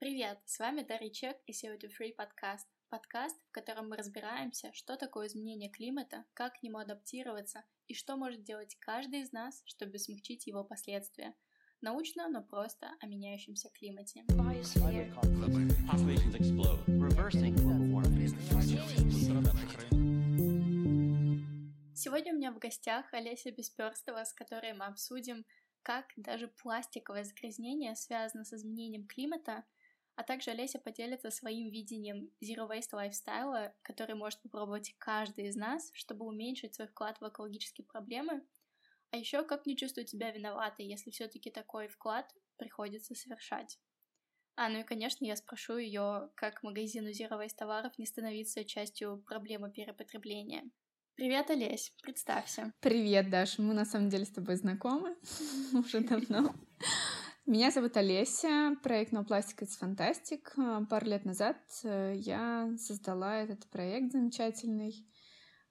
Привет, с вами Дарья Чек и CO2 Free подкаст. Подкаст, в котором мы разбираемся, что такое изменение климата, как к нему адаптироваться и что может делать каждый из нас, чтобы смягчить его последствия. Научно, но просто о меняющемся климате. Сегодня у меня в гостях Олеся Бесперстова, с которой мы обсудим, как даже пластиковое загрязнение связано с изменением климата, а также Олеся поделится своим видением Zero Waste Lifestyle, который может попробовать каждый из нас, чтобы уменьшить свой вклад в экологические проблемы. А еще как не чувствовать себя виноватой, если все-таки такой вклад приходится совершать. А, ну и, конечно, я спрошу ее, как магазину Zero Waste товаров не становиться частью проблемы перепотребления. Привет, Олесь, представься. Привет, Даша, мы на самом деле с тобой знакомы уже давно. Меня зовут Олеся, проект No Plastic It's Fantastic. Пару лет назад э, я создала этот проект замечательный.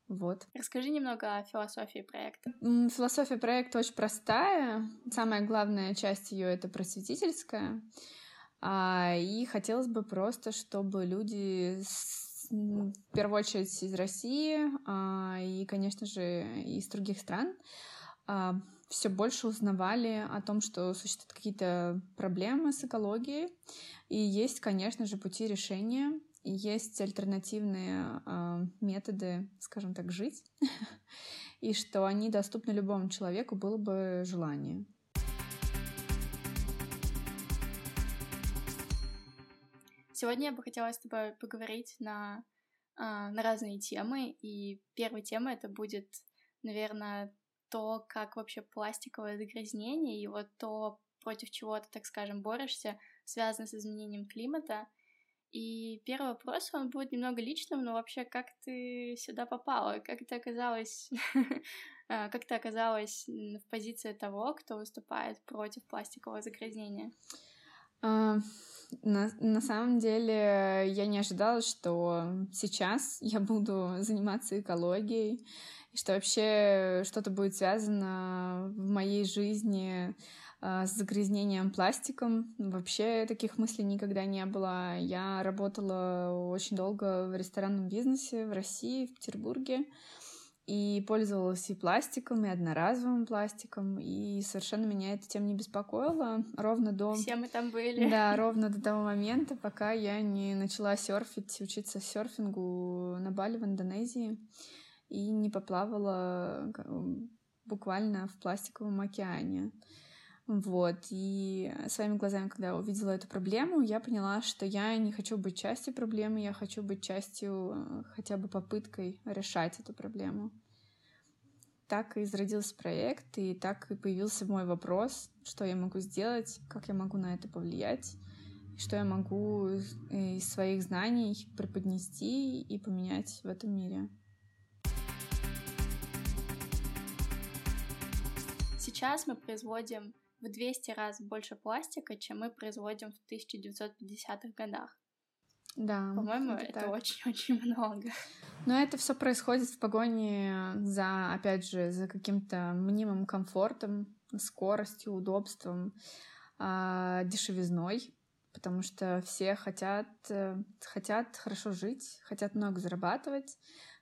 Вот. Расскажи немного о философии проекта. Философия проекта очень простая. Самая главная часть ее это просветительская. А, и хотелось бы просто, чтобы люди в первую очередь из России а, и, конечно же, из других стран, а, все больше узнавали о том, что существуют какие-то проблемы с экологией, и есть, конечно же, пути решения, и есть альтернативные э, методы, скажем так, жить, и что они доступны любому человеку, было бы желание. Сегодня я бы хотела с тобой поговорить на, э, на разные темы. И первая тема это будет, наверное, то, как вообще пластиковое загрязнение и вот то, против чего ты, так скажем, борешься, связано с изменением климата. И первый вопрос, он будет немного личным, но вообще, как ты сюда попала? Как ты оказалась, а, как ты оказалась в позиции того, кто выступает против пластикового загрязнения? А, на, на самом деле я не ожидала, что сейчас я буду заниматься экологией, и что вообще что-то будет связано в моей жизни э, с загрязнением пластиком. Вообще таких мыслей никогда не было. Я работала очень долго в ресторанном бизнесе в России, в Петербурге и пользовалась и пластиком, и одноразовым пластиком, и совершенно меня эта тема не беспокоила ровно до... Все мы там были. Да, ровно до того момента, пока я не начала серфить, учиться серфингу на Бали в Индонезии, и не поплавала буквально в пластиковом океане. Вот, и своими глазами, когда увидела эту проблему, я поняла, что я не хочу быть частью проблемы, я хочу быть частью э, хотя бы попыткой решать эту проблему. Так и зародился проект, и так и появился мой вопрос, что я могу сделать, как я могу на это повлиять, что я могу из своих знаний преподнести и поменять в этом мире. Сейчас мы производим в 200 раз больше пластика, чем мы производим в 1950-х годах. Да. По-моему, это очень-очень много. Но это все происходит в погоне за, опять же, за каким-то мнимым комфортом, скоростью, удобством, а, дешевизной, потому что все хотят, э, хотят хорошо жить, хотят много зарабатывать,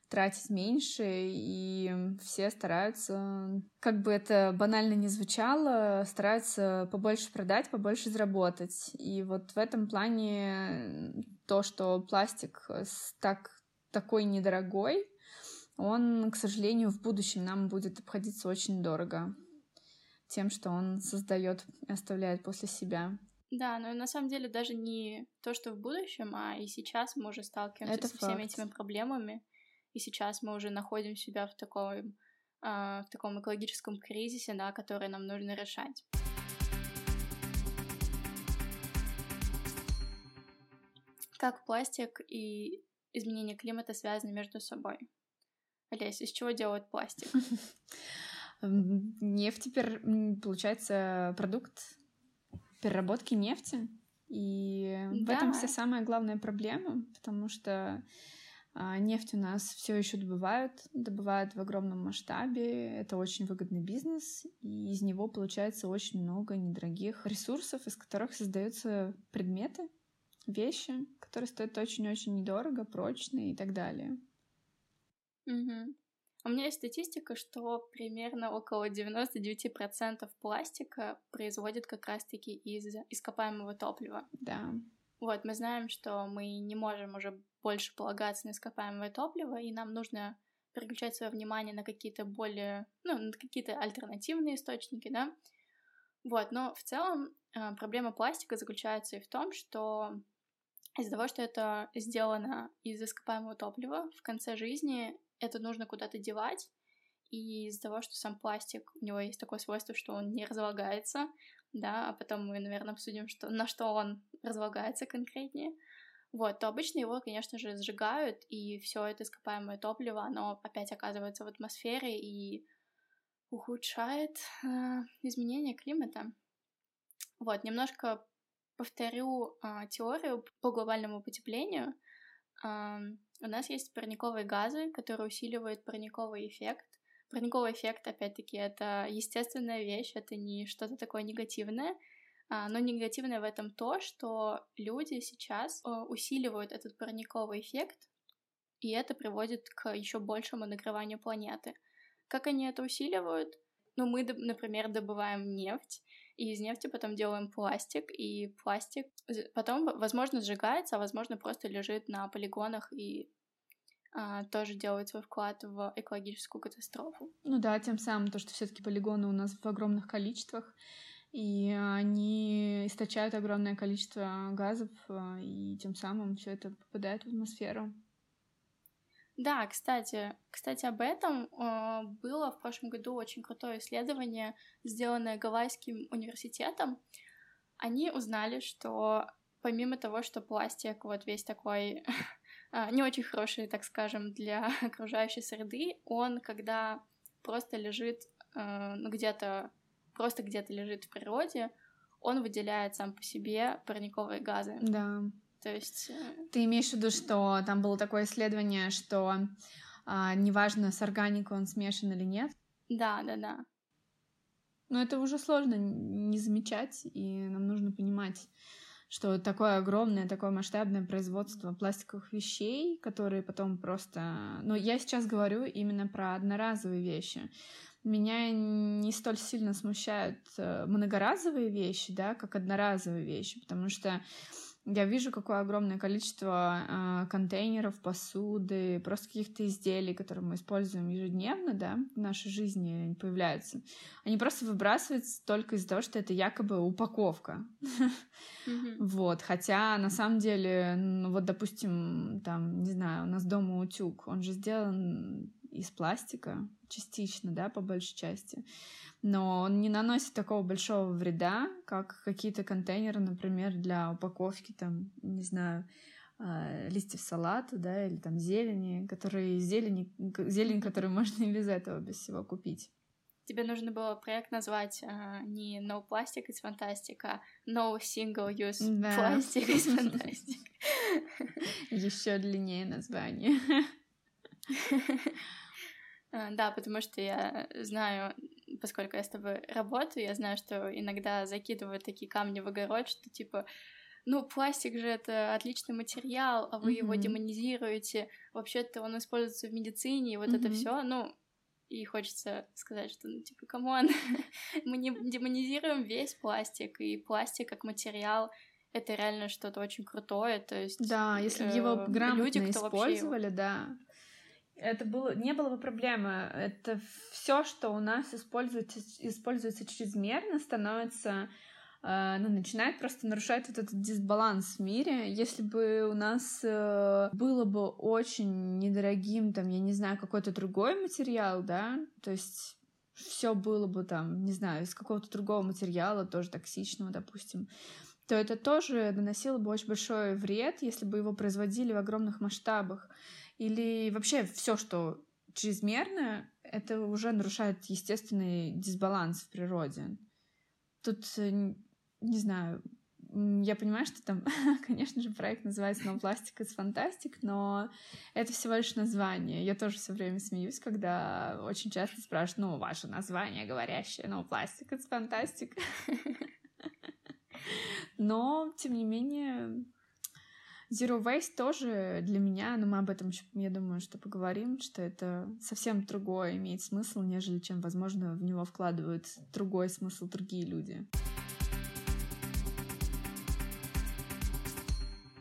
тратить меньше, и все стараются, как бы это банально не звучало, стараются побольше продать, побольше заработать. И вот в этом плане то, что пластик так, такой недорогой, он, к сожалению, в будущем нам будет обходиться очень дорого тем, что он создает и оставляет после себя. Да, но на самом деле даже не то, что в будущем, а и сейчас мы уже сталкиваемся Это со факт. всеми этими проблемами и сейчас мы уже находим себя в таком, э, в таком экологическом кризисе, да, который нам нужно решать. Как пластик и изменение климата связаны между собой? Олесь, из чего делают пластик? Нефть, получается, продукт переработки нефти. И да. в этом вся самая главная проблема, потому что а, нефть у нас все еще добывают, добывают в огромном масштабе. Это очень выгодный бизнес, и из него получается очень много недорогих ресурсов, из которых создаются предметы, вещи, которые стоят очень-очень недорого, прочные и так далее. Угу. У меня есть статистика, что примерно около 99% пластика производят как раз-таки из ископаемого топлива. Да. Вот, мы знаем, что мы не можем уже больше полагаться на ископаемое топливо, и нам нужно переключать свое внимание на какие-то более, ну, на какие-то альтернативные источники, да. Вот, но в целом э, проблема пластика заключается и в том, что из-за того, что это сделано из ископаемого топлива, в конце жизни это нужно куда-то девать, и из-за того, что сам пластик, у него есть такое свойство, что он не разлагается, да, а потом мы, наверное, обсудим, что, на что он разлагается конкретнее, вот, то обычно его, конечно же, сжигают, и все это ископаемое топливо, оно опять оказывается в атмосфере и ухудшает э, изменение климата. Вот, немножко повторю э, теорию по глобальному потеплению. Э, у нас есть парниковые газы, которые усиливают парниковый эффект. Парниковый эффект, опять-таки, это естественная вещь, это не что-то такое негативное, а, но негативное в этом то, что люди сейчас э, усиливают этот парниковый эффект, и это приводит к еще большему нагреванию планеты. Как они это усиливают? Ну, мы, например, добываем нефть, и из нефти потом делаем пластик, и пластик потом, возможно, сжигается, а возможно, просто лежит на полигонах и а, тоже делает свой вклад в экологическую катастрофу. Ну да, тем самым то, что все-таки полигоны у нас в огромных количествах, и они источают огромное количество газов, а, и тем самым все это попадает в атмосферу. Да, кстати, кстати, об этом э, было в прошлом году очень крутое исследование, сделанное Гавайским университетом. Они узнали, что помимо того, что пластик вот весь такой не очень хороший, так скажем, для окружающей среды, он, когда просто лежит э, ну, где-то просто где-то лежит в природе, он выделяет сам по себе парниковые газы. Да. То есть... Э, Ты имеешь в виду, что там было такое исследование, что а, неважно, с органикой он смешан или нет? Да, да, да. Но это уже сложно не замечать, и нам нужно понимать, что такое огромное, такое масштабное производство пластиковых вещей, которые потом просто... Ну, я сейчас говорю именно про одноразовые вещи. Меня не столь сильно смущают э, многоразовые вещи, да, как одноразовые вещи, потому что я вижу, какое огромное количество э, контейнеров, посуды, просто каких-то изделий, которые мы используем ежедневно, да, в нашей жизни появляются. Они просто выбрасываются только из-за того, что это якобы упаковка. Вот, хотя на самом деле, ну вот, допустим, там, не знаю, у нас дома утюг, он же сделан из пластика, частично, да, по большей части. Но он не наносит такого большого вреда, как какие-то контейнеры, например, для упаковки, там, не знаю, а, листьев салата, да, или там зелени, которые зелени, зелень, которую можно и без этого, без всего купить. Тебе нужно было проект назвать а, не No Plastic is Fantastic, а No Single Use да. Plastic is Fantastic. Еще длиннее название. А, да, потому что я знаю, поскольку я с тобой работаю, я знаю, что иногда закидывают такие камни в огород, что типа ну, пластик же это отличный материал, а вы mm-hmm. его демонизируете. Вообще-то он используется в медицине, и вот mm-hmm. это все, ну, и хочется сказать, что, ну, типа, come on, мы не демонизируем весь пластик, и пластик как материал это реально что-то очень крутое, то есть... Да, если бы его э, грамотно люди, использовали, вообще... да, это было, не было бы проблемы. Это все, что у нас используется, используется чрезмерно, становится э, ну, начинает просто нарушать вот этот дисбаланс в мире. Если бы у нас э, было бы очень недорогим, там, я не знаю, какой-то другой материал, да, то есть все было бы там, не знаю, из какого-то другого материала, тоже токсичного, допустим, то это тоже наносило бы очень большой вред, если бы его производили в огромных масштабах. Или вообще все, что чрезмерно, это уже нарушает естественный дисбаланс в природе. Тут, э, не знаю, я понимаю, что там, конечно же, проект называется No Plastic is Fantastic, но это всего лишь название. Я тоже все время смеюсь, когда очень часто спрашивают, ну, ваше название говорящее No Plastic is Fantastic. Но, тем не менее, Zero Waste тоже для меня, но мы об этом еще, я думаю, что поговорим, что это совсем другое имеет смысл, нежели чем, возможно, в него вкладывают другой смысл другие люди.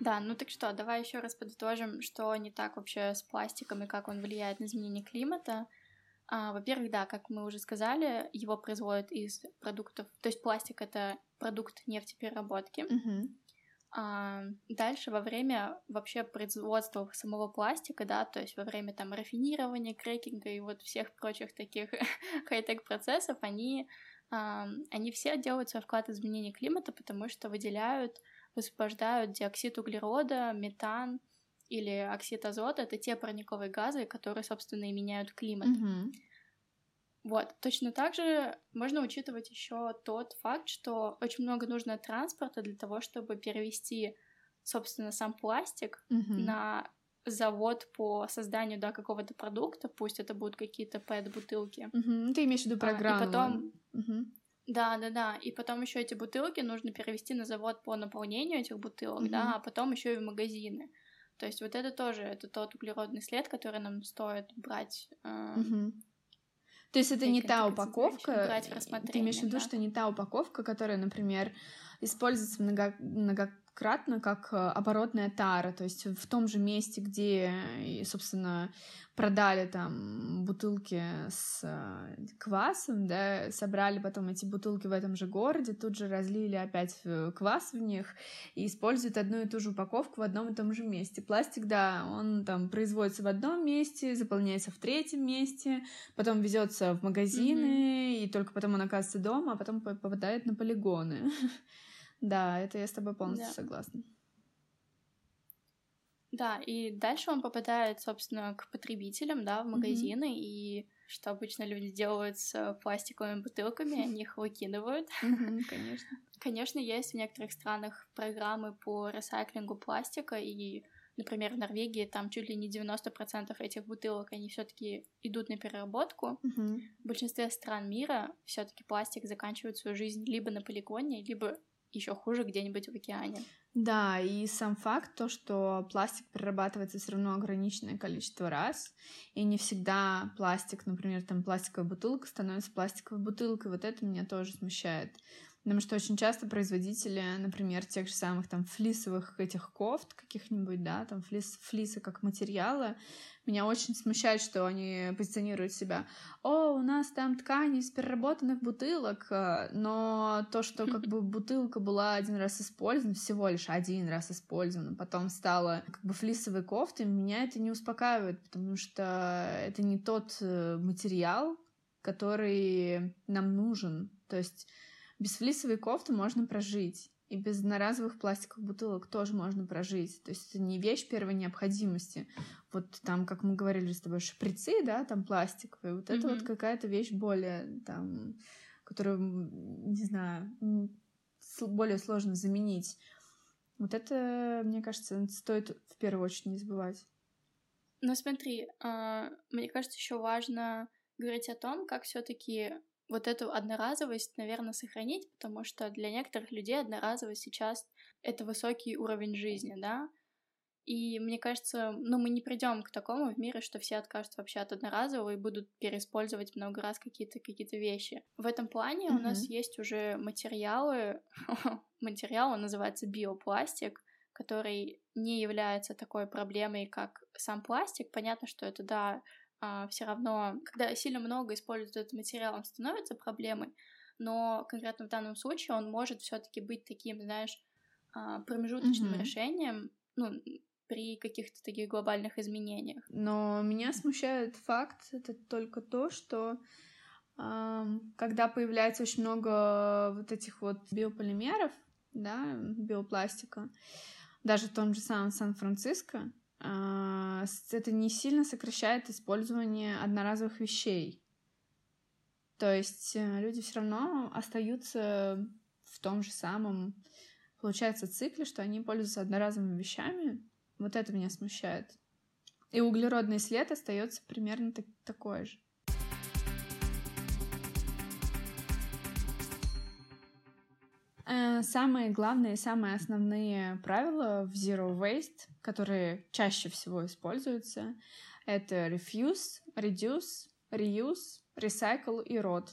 Да, ну так что, давай еще раз подытожим, что не так вообще с пластиком и как он влияет на изменение климата. А, во-первых, да, как мы уже сказали, его производят из продуктов, то есть пластик это продукт нефтепереработки. Mm-hmm. А, дальше во время вообще производства самого пластика, да, то есть во время там рафинирования, крекинга и вот всех прочих таких хай-тек процессов, они, а, они все делают свой вклад в изменение климата, потому что выделяют, высвобождают диоксид углерода, метан, или оксид азота — это те парниковые газы, которые, собственно, и меняют климат. Mm-hmm. Вот, точно так же можно учитывать еще тот факт, что очень много нужно транспорта для того, чтобы перевести, собственно, сам пластик mm-hmm. на завод по созданию да, какого-то продукта, пусть это будут какие-то PET-бутылки. Mm-hmm. Ты имеешь в виду программу. А, и потом... Mm-hmm. Да, да, да. И потом еще эти бутылки нужно перевести на завод по наполнению этих бутылок, mm-hmm. да, а потом еще и в магазины. То есть вот это тоже, это тот углеродный след, который нам стоит брать. Э, угу. То есть это не та упаковка, брать в ты имеешь в виду, да? что не та упаковка, которая, например, используется много, многократно как э, оборотная тара, то есть в том же месте, где, собственно, продали там бутылки с э, квасом, да, собрали потом эти бутылки в этом же городе, тут же разлили опять э, квас в них и используют одну и ту же упаковку в одном и том же месте. Пластик, да, он там производится в одном месте, заполняется в третьем месте, потом везется в магазины, mm-hmm. и только потом он оказывается дома, а потом попадает на полигоны. Да, это я с тобой полностью согласна. Да, и дальше он попадает, собственно, к потребителям, да, в магазины, mm-hmm. и что обычно люди делают с пластиковыми бутылками, они их выкидывают. Mm-hmm, конечно. Конечно, есть в некоторых странах программы по ресайклингу пластика, и, например, в Норвегии там чуть ли не 90% этих бутылок, они все таки идут на переработку. Mm-hmm. В большинстве стран мира все таки пластик заканчивает свою жизнь либо на полигоне, либо еще хуже где-нибудь в океане. Да, и сам факт то, что пластик перерабатывается все равно ограниченное количество раз, и не всегда пластик, например, там пластиковая бутылка становится пластиковой бутылкой, вот это меня тоже смущает. Потому что очень часто производители, например, тех же самых там флисовых этих кофт каких-нибудь, да, там флис, флисы как материалы, меня очень смущает, что они позиционируют себя. О, у нас там ткани из переработанных бутылок, э, но то, что как бы бутылка была один раз использована, всего лишь один раз использована, потом стала как бы флисовой кофтой, меня это не успокаивает, потому что это не тот э, материал, который нам нужен. То есть без флисовой кофты можно прожить. И без одноразовых пластиковых бутылок тоже можно прожить. То есть это не вещь первой необходимости. Вот там, как мы говорили с тобой, шприцы, да, там пластиковые. Вот mm-hmm. это вот какая-то вещь более там, которую, не знаю, более сложно заменить. Вот это, мне кажется, стоит в первую очередь не забывать. Ну смотри, э, мне кажется, еще важно говорить о том, как все-таки вот эту одноразовость, наверное, сохранить, потому что для некоторых людей одноразовость сейчас это высокий уровень жизни, да. И мне кажется, ну, мы не придем к такому в мире, что все откажутся вообще от одноразового и будут переиспользовать много раз какие-то какие-то вещи. В этом плане mm-hmm. у нас есть уже материалы, материал, он называется биопластик, который не является такой проблемой, как сам пластик. Понятно, что это, да, а, все равно, когда сильно много используют этот материал, он становится проблемой, но конкретно в данном случае он может все-таки быть таким, знаешь, а, промежуточным mm-hmm. решением, ну, при каких-то таких глобальных изменениях. Но меня смущает факт, это только то, что э, когда появляется очень много вот этих вот биополимеров, да, биопластика, даже в том же самом Сан-Франциско, это не сильно сокращает использование одноразовых вещей. То есть э, люди все равно остаются в том же самом, получается, цикле, что они пользуются одноразовыми вещами. Вот это меня смущает. И углеродный след остается примерно так, такой же. Самые главные, самые основные правила в Zero Waste, которые чаще всего используются, это refuse, reduce, reuse, recycle и rot.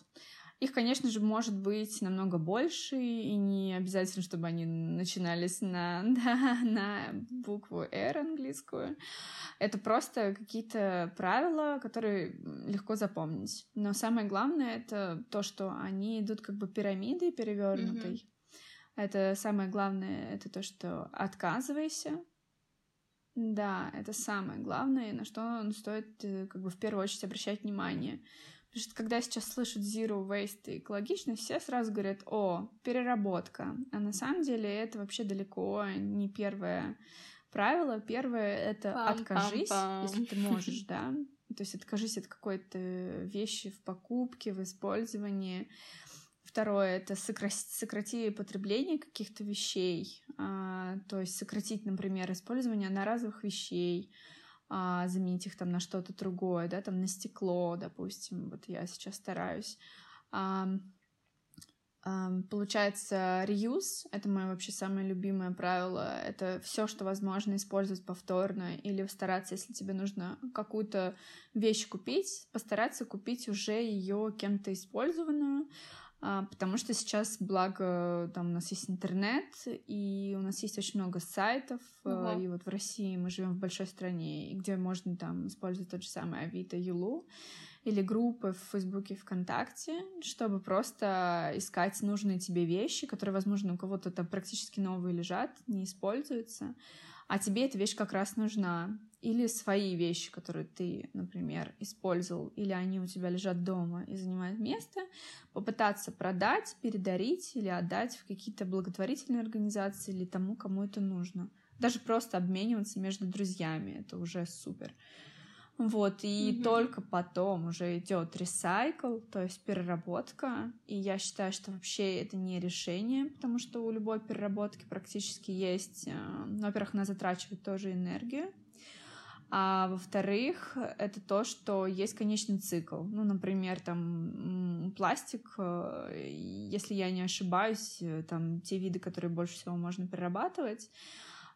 Их, конечно же, может быть намного больше, и не обязательно, чтобы они начинались на, да, на букву R английскую. Это просто какие-то правила, которые легко запомнить. Но самое главное — это то, что они идут как бы пирамидой перевернутой. Mm-hmm. Это самое главное, это то, что отказывайся. Да, это самое главное, на что стоит э, как бы в первую очередь обращать внимание. Потому что когда сейчас слышат zero waste и экологичность, все сразу говорят, о, переработка. А на самом деле это вообще далеко не первое правило. Первое — это Пам -пам -пам. откажись, если ты можешь, да. То есть откажись от какой-то вещи в покупке, в использовании. Второе — это сократи потребление каких-то вещей. А, то есть сократить, например, использование одноразовых вещей, а, заменить их там на что-то другое, да, там на стекло, допустим, вот я сейчас стараюсь. А, а, получается, reuse — это мое вообще самое любимое правило. Это все, что возможно использовать повторно или стараться, если тебе нужно какую-то вещь купить, постараться купить уже ее кем-то использованную, потому что сейчас, благо, там у нас есть интернет, и у нас есть очень много сайтов, угу. и вот в России мы живем в большой стране, где можно там использовать тот же самый Авито, Юлу, или группы в Фейсбуке, ВКонтакте, чтобы просто искать нужные тебе вещи, которые, возможно, у кого-то там практически новые лежат, не используются, а тебе эта вещь как раз нужна или свои вещи, которые ты, например, использовал, или они у тебя лежат дома и занимают место, попытаться продать, передарить или отдать в какие-то благотворительные организации или тому, кому это нужно. Даже просто обмениваться между друзьями, это уже супер. Вот, и mm-hmm. только потом уже идет ресайкл, то есть переработка. И я считаю, что вообще это не решение, потому что у любой переработки практически есть, э, во-первых, она затрачивает тоже энергию, а во-вторых, это то, что есть конечный цикл. Ну, например, там пластик, э, если я не ошибаюсь, э, там те виды, которые больше всего можно перерабатывать,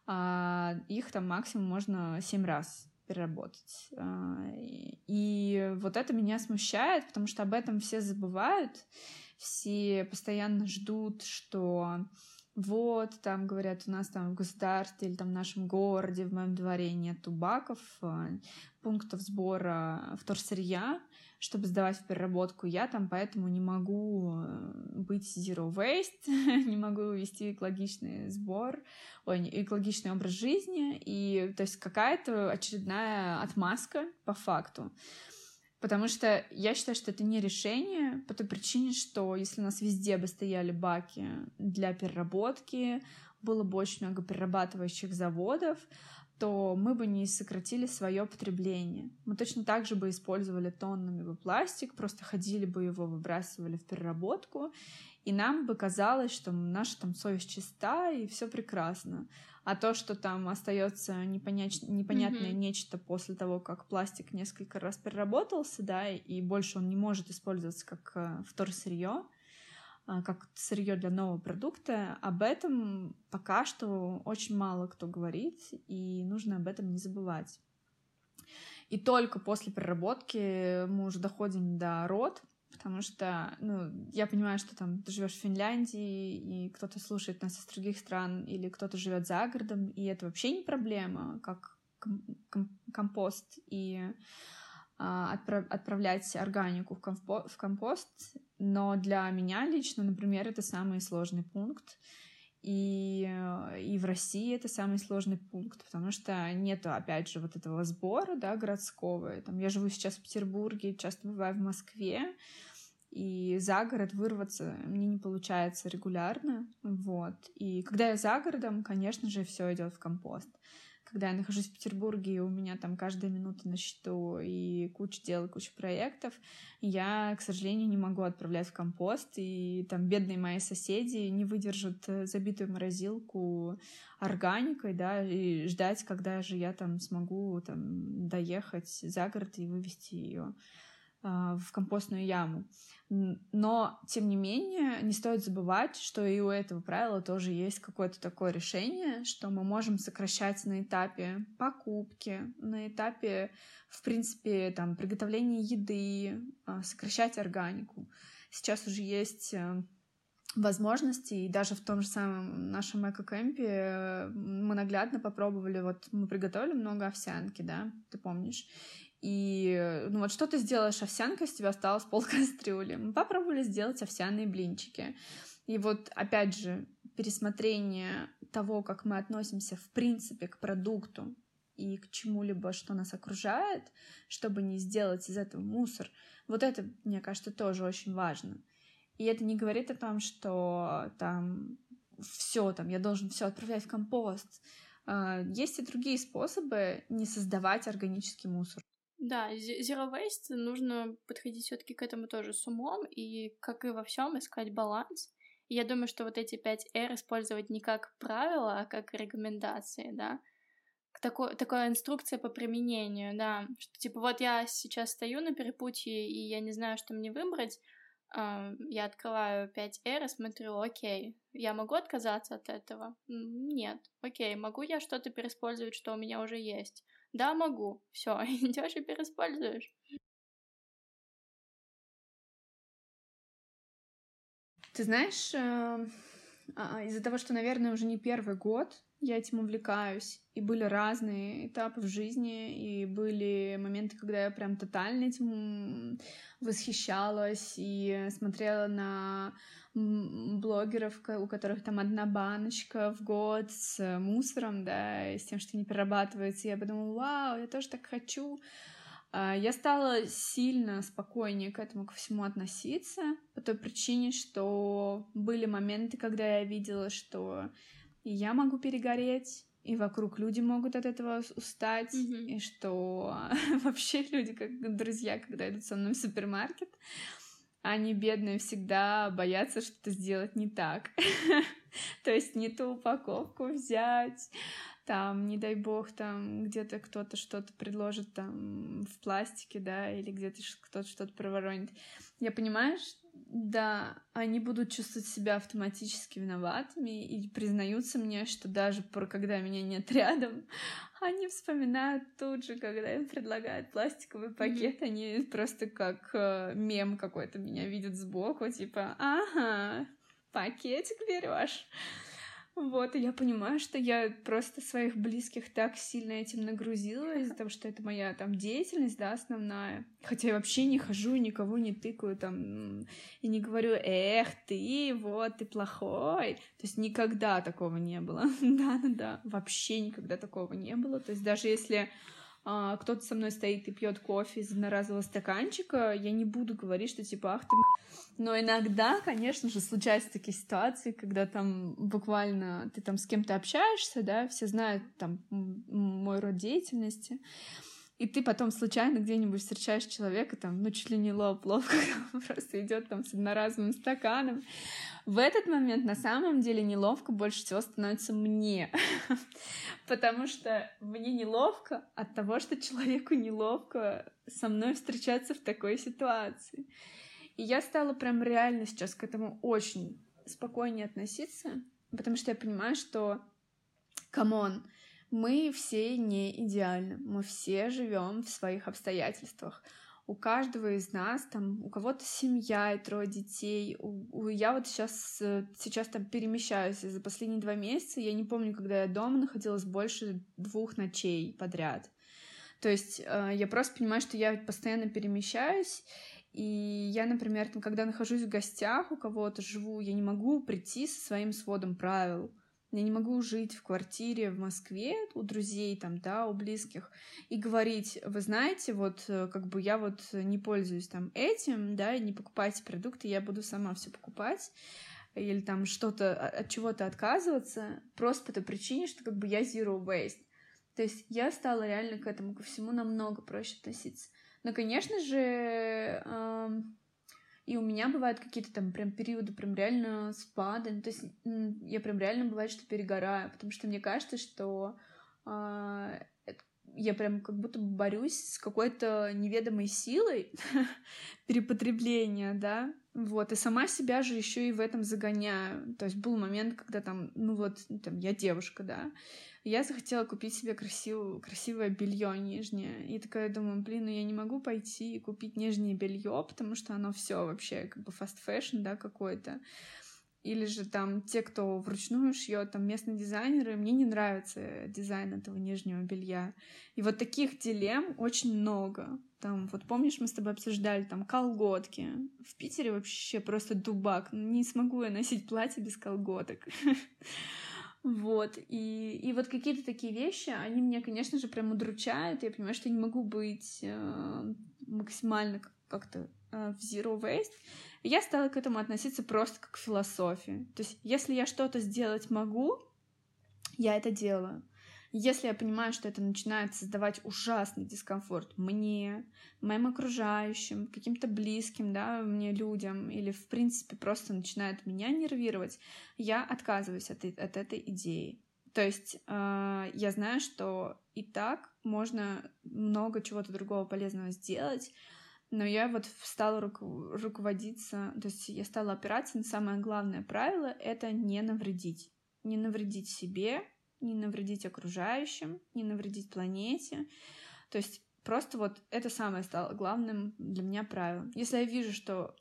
а, их там максимум можно семь раз переработать. А, и вот это меня смущает, потому что об этом все забывают, все постоянно ждут, что вот, там говорят, у нас там в государстве или там в нашем городе, в моем дворе нету баков, а, пунктов сбора вторсырья, чтобы сдавать в переработку. Я там поэтому не могу э, быть zero waste, не могу вести экологичный сбор, ой, экологичный образ жизни. И то есть какая-то очередная отмазка по факту. Потому что я считаю, что это не решение по той причине, что если у нас везде бы стояли баки для переработки, было бы очень много перерабатывающих заводов, то мы бы не сократили свое потребление. Мы точно так же бы использовали тоннами бы пластик, просто ходили бы его, выбрасывали в переработку, и нам бы казалось, что наша там совесть чиста и все прекрасно. А то, что там остается непонять, непонятное mm-hmm. нечто после того, как пластик несколько раз переработался, да, и больше он не может использоваться как э, вторсырье, э, как сырье для нового продукта, об этом пока что очень мало кто говорит, и нужно об этом не забывать. И только после переработки мы уже доходим до рот, потому что, ну, я понимаю, что там ты живешь в Финляндии, и кто-то слушает нас из других стран, или кто-то живет за городом, и это вообще не проблема, как компост и а, отправ отправлять органику в, компо в компост, но для меня лично, например, это самый сложный пункт, и, и в России это самый сложный пункт, потому что нету, опять же, вот этого сбора, да, городского. Там, я живу сейчас в Петербурге, часто бываю в Москве, и за город вырваться мне не получается регулярно, вот. И когда я за городом, конечно же, все идет в компост. Когда я нахожусь в Петербурге, и у меня там каждая минута на счету, и куча дел, и куча проектов, я, к сожалению, не могу отправлять в компост, и там бедные мои соседи не выдержат э, забитую морозилку органикой, да, и ждать, когда же я там смогу там доехать за город и вывести ее. В компостную яму. Но, тем не менее, не стоит забывать, что и у этого правила тоже есть какое-то такое решение, что мы можем сокращать на этапе покупки, на этапе, в принципе, там, приготовления еды, а, сокращать органику. Сейчас уже есть э, возможности, и даже в том же самом нашем эко-кемпе э, мы наглядно попробовали, вот мы приготовили много овсянки, да, ты помнишь, и ну вот что ты сделаешь овсянкой, с тебя осталось пол кастрюли. Мы попробовали сделать овсяные блинчики. И вот опять же пересмотрение того, как мы относимся в принципе к продукту и к чему-либо, что нас окружает, чтобы не сделать из этого мусор. Вот это, мне кажется, тоже очень важно. И это не говорит о том, что там все, там я должен все отправлять в компост. А, есть и другие способы не создавать органический мусор. Да, zero waste нужно подходить все-таки к этому тоже с умом и, как и во всем, искать баланс. И я думаю, что вот эти 5 R использовать не как правило, а как рекомендации, да. Такой, такая инструкция по применению, да. Что типа вот я сейчас стою на перепутье, и я не знаю, что мне выбрать, я открываю 5R и смотрю, окей, я могу отказаться от этого? Нет. Окей, могу я что-то переиспользовать, что у меня уже есть? Да, могу. Все, идешь и переиспользуешь. Ты знаешь, э, а, из-за того, что, наверное, уже не первый год я этим увлекаюсь, и были разные этапы в жизни, и были моменты, когда я прям тотально этим восхищалась и смотрела на блогеров, у которых там одна баночка в год с мусором, да, и с тем, что не перерабатывается. И я подумала, вау, я тоже так хочу. А, я стала сильно спокойнее к этому ко всему относиться по той причине, что были моменты, когда я видела, что я могу перегореть, и вокруг люди могут от этого устать, mm-hmm. и что вообще люди как друзья, когда идут со мной в супермаркет, они бедные всегда боятся что-то сделать не так. То есть не ту упаковку взять, там, не дай бог, там где-то кто-то что-то предложит там в пластике, да, или где-то кто-то что-то проворонит. Я понимаю, да, они будут чувствовать себя автоматически виноватыми и признаются мне, что даже про когда меня нет рядом, они вспоминают тут же, когда им предлагают пластиковый пакет, они просто как э, мем какой-то меня видят сбоку, типа, ага, пакетик берешь. Вот, и я понимаю, что я просто своих близких так сильно этим нагрузила из-за того, что это моя там деятельность, да, основная. Хотя я вообще не хожу и никого не тыкаю там и не говорю, эх, ты, вот, ты плохой. То есть никогда такого не было. Да-да-да, вообще никогда такого не было. То есть даже если а, кто-то со мной стоит и пьет кофе из одноразового стаканчика, я не буду говорить, что типа, ах ты... Но иногда, конечно же, случаются такие ситуации, когда там буквально ты там с кем-то общаешься, да, все знают там мой род деятельности, и ты потом случайно где-нибудь встречаешь человека, там, ну, чуть ли не лоб-лоб, просто идет там с одноразовым стаканом, в этот момент на самом деле неловко больше всего становится мне, потому что мне неловко от того, что человеку неловко со мной встречаться в такой ситуации. И я стала прям реально сейчас к этому очень спокойнее относиться, потому что я понимаю, что, come on, мы все не идеальны, мы все живем в своих обстоятельствах у каждого из нас, там, у кого-то семья и трое детей. У, у, я вот сейчас, э, сейчас там перемещаюсь за последние два месяца. Я не помню, когда я дома находилась больше двух ночей подряд. То есть э, я просто понимаю, что я постоянно перемещаюсь, и я, например, там, когда нахожусь в гостях у кого-то, живу, я не могу прийти со своим сводом правил. Я не могу жить в квартире в Москве у друзей там, да, у близких и говорить, вы знаете, вот э, как бы я вот не пользуюсь там этим, да, не покупайте продукты, я буду сама все покупать или там что-то от чего-то отказываться просто по той причине, что как бы я zero waste. То есть я стала реально к этому ко всему намного проще относиться. Но, конечно же, эм, и у меня бывают какие-то там прям периоды прям реально спада. Ну, то есть я прям реально бывает, что перегораю, потому что мне кажется, что э, я прям как будто борюсь с какой-то неведомой силой перепотребления, да, вот, и сама себя же еще и в этом загоняю. То есть был момент, когда там, ну вот, там, я девушка, да, я захотела купить себе красивое, красивое белье нижнее. И такая думаю, блин, ну я не могу пойти и купить нижнее белье, потому что оно все вообще как бы fast fashion, да, какой-то. Или же там те, кто вручную шьет, там местные дизайнеры, мне не нравится дизайн этого нижнего белья. И вот таких дилемм очень много. Там, вот помнишь, мы с тобой обсуждали там колготки. В Питере вообще просто дубак. Не смогу я носить платье без колготок. Вот, и, и вот какие-то такие вещи, они меня, конечно же, прям удручают. Я понимаю, что я не могу быть э, максимально как-то э, в zero waste. Я стала к этому относиться просто как к философии. То есть, если я что-то сделать могу, я это делаю. Если я понимаю, что это начинает создавать ужасный дискомфорт мне, моим окружающим, каким-то близким, да, мне людям, или, в принципе, просто начинает меня нервировать, я отказываюсь от, от этой идеи. То есть э, я знаю, что и так можно много чего-то другого полезного сделать, но я вот стала руку- руководиться, то есть я стала опираться на самое главное правило — это не навредить. Не навредить себе, не навредить окружающим, не навредить планете. То есть просто вот это самое стало главным для меня правилом. Если я вижу, что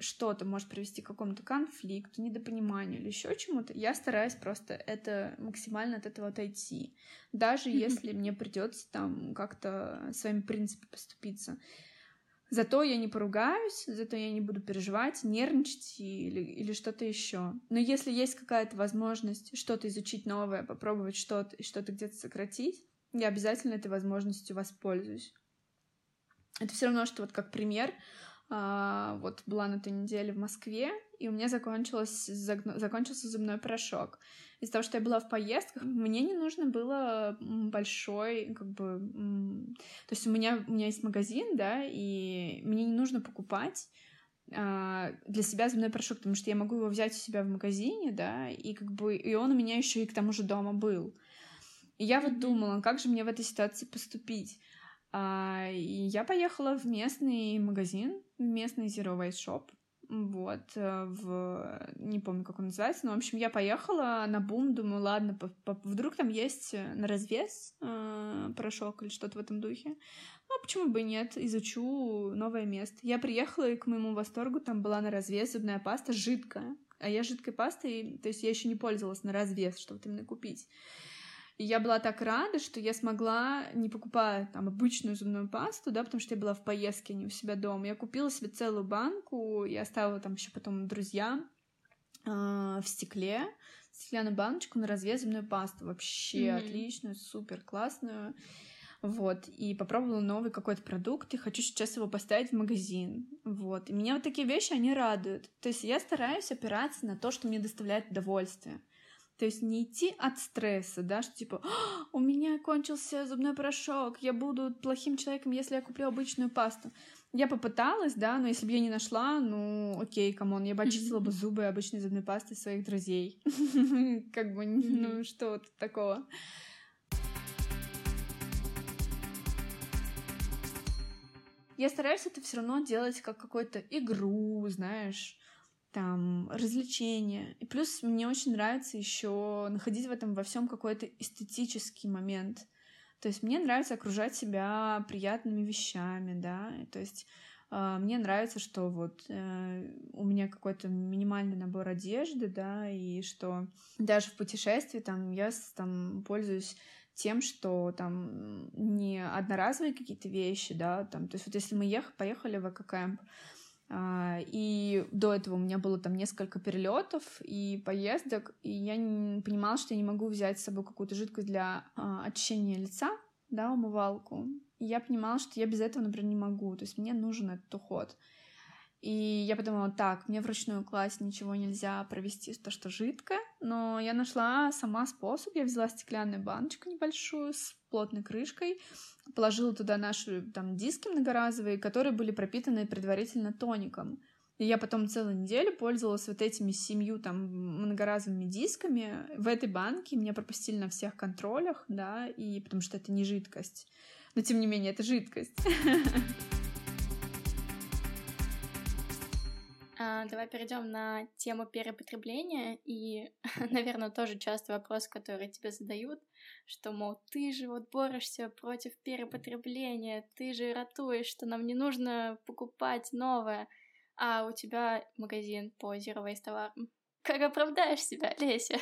что-то может привести к какому-то конфликту, недопониманию или еще чему-то, я стараюсь просто это максимально от этого отойти. Даже если мне придется там как-то своими принципами поступиться. Зато я не поругаюсь, зато я не буду переживать, нервничать или, или что-то еще. Но если есть какая-то возможность что-то изучить новое, попробовать что-то и что-то где-то сократить, я обязательно этой возможностью воспользуюсь. Это все равно, что вот как пример, вот была на той неделе в Москве, и у меня закончилось, закончился зубной порошок. Из-за того, что я была в поездках, мне не нужно было большой, как бы... То есть у меня, у меня есть магазин, да, и мне не нужно покупать а, для себя зубной порошок, потому что я могу его взять у себя в магазине, да, и как бы и он у меня еще и к тому же дома был. И я вот думала, как же мне в этой ситуации поступить. А, я поехала в местный магазин, в местный Zero Waste Shop, вот, э, в... не помню, как он называется, но, в общем, я поехала на бум, думаю, ладно, по -по вдруг там есть э, на развес э, порошок или что-то в этом духе. Ну, почему бы и нет, изучу новое место. Я приехала, и к моему восторгу там была на развес зубная паста жидкая. А я жидкой пастой, то есть я еще не пользовалась на развес, чтобы именно купить. И я была так рада, что я смогла, не покупая там обычную зубную пасту, да, потому что я была в поездке, не у себя дома, я купила себе целую банку и оставила там еще потом друзьям э, в стекле, стеклянную баночку на развес зубную пасту. Вообще mm-hmm. отличную, супер классную. Вот, и попробовала новый какой-то продукт, и хочу сейчас его поставить в магазин. Вот, и меня вот такие вещи, они радуют. То есть я стараюсь опираться на то, что мне доставляет удовольствие. То есть не идти от стресса, да, что типа «А, у меня кончился зубной порошок, я буду плохим человеком, если я куплю обычную пасту. Я попыталась, да, но если бы я не нашла, ну, окей, come on, я бы очистила бы зубы обычной зубной пастой своих друзей. Как бы, ну, что тут такого? Я стараюсь это все равно делать как какую-то игру, знаешь, там развлечения. И плюс мне очень нравится еще находить в этом во всем какой-то эстетический момент. То есть мне нравится окружать себя приятными вещами, да. То есть э, мне нравится, что вот э, у меня какой-то минимальный набор одежды, да, и что даже в путешествии там я там пользуюсь тем, что там не одноразовые какие-то вещи, да, там, то есть вот если мы ехали, поехали в экокэмп, и до этого у меня было там несколько перелетов и поездок, и я понимала, что я не могу взять с собой какую-то жидкость для а, очищения лица, да, умывалку. И я понимала, что я без этого, например, не могу. То есть мне нужен этот уход. И я подумала, так, мне вручную класть ничего нельзя провести, то, что жидкое. Но я нашла сама способ. Я взяла стеклянную баночку небольшую с плотной крышкой, положила туда наши там диски многоразовые, которые были пропитаны предварительно тоником. И я потом целую неделю пользовалась вот этими семью там многоразовыми дисками. В этой банке меня пропустили на всех контролях, да, и потому что это не жидкость. Но тем не менее, это жидкость. А, давай перейдем на тему перепотребления. И, наверное, тоже часто вопрос, который тебе задают, что, мол, ты же вот борешься против перепотребления, ты же ратуешь, что нам не нужно покупать новое а у тебя магазин по zero waste товарам. Как оправдаешь себя, Леся?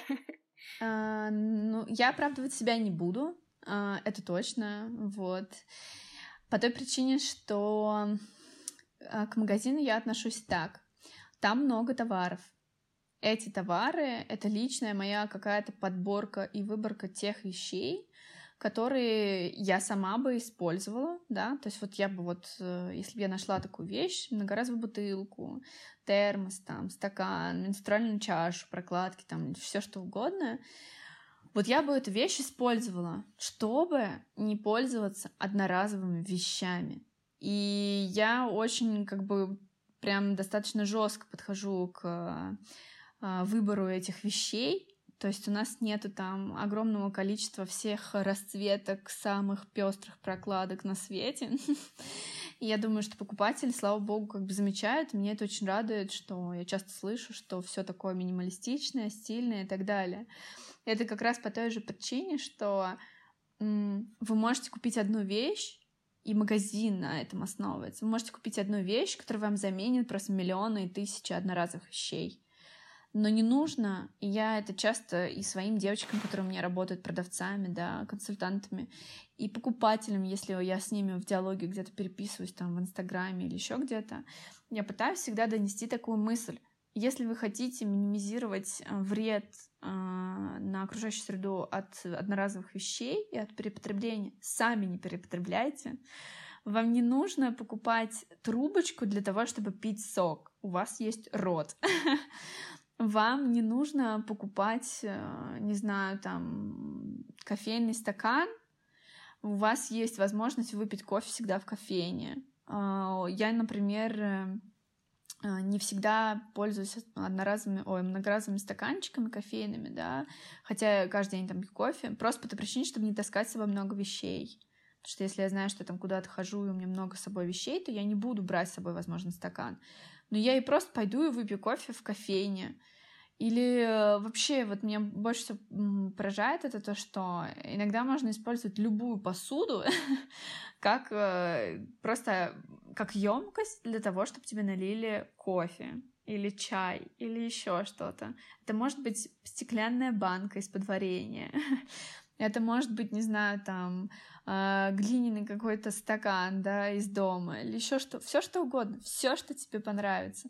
А, ну, я оправдывать себя не буду, а, это точно, вот. По той причине, что а, к магазину я отношусь так. Там много товаров. Эти товары — это личная моя какая-то подборка и выборка тех вещей, которые я сама бы использовала, да, то есть вот я бы вот, э, если бы я нашла такую вещь, многоразовую бутылку, термос, там, стакан, менструальную чашу, прокладки, там, все что угодно, вот я бы эту вещь использовала, чтобы не пользоваться одноразовыми вещами. И я очень как бы прям достаточно жестко подхожу к э, выбору этих вещей, то есть у нас нету там огромного количества всех расцветок, самых пестрых прокладок на свете. И я думаю, что покупатели, слава богу, как бы замечают. Меня это очень радует, что я часто слышу, что все такое минималистичное, стильное и так далее. Это как раз по той же причине, что вы можете купить одну вещь, и магазин на этом основывается. Вы можете купить одну вещь, которая вам заменит просто миллионы и тысячи одноразовых вещей но не нужно, и я это часто и своим девочкам, которые у меня работают продавцами, да, консультантами, и покупателям, если я с ними в диалоге где-то переписываюсь там в Инстаграме или еще где-то, я пытаюсь всегда донести такую мысль. Если вы хотите минимизировать э, вред э, на окружающую среду от одноразовых вещей и от перепотребления, сами не перепотребляйте. Вам не нужно покупать трубочку для того, чтобы пить сок. У вас есть рот. вам не нужно покупать, э, не знаю, там, кофейный стакан. У вас есть возможность выпить кофе всегда в кофейне. А, я, например, не всегда пользуюсь одноразовыми, ой, многоразовыми стаканчиками кофейными, да, хотя каждый день там пью кофе, просто по той причине, чтобы не таскать с собой много вещей. Потому что если я знаю, что я там куда-то хожу, и у меня много с собой вещей, то я не буду брать с собой, возможно, стакан но я и просто пойду и выпью кофе в кофейне. Или э, вообще, вот меня больше всего поражает это то, что иногда можно использовать любую посуду как э, просто как емкость для того, чтобы тебе налили кофе или чай, или еще что-то. Это может быть стеклянная банка из-под варенья. Это может быть, не знаю, там э, глиняный какой-то стакан, да, из дома, или еще что, все что угодно, все, что тебе понравится.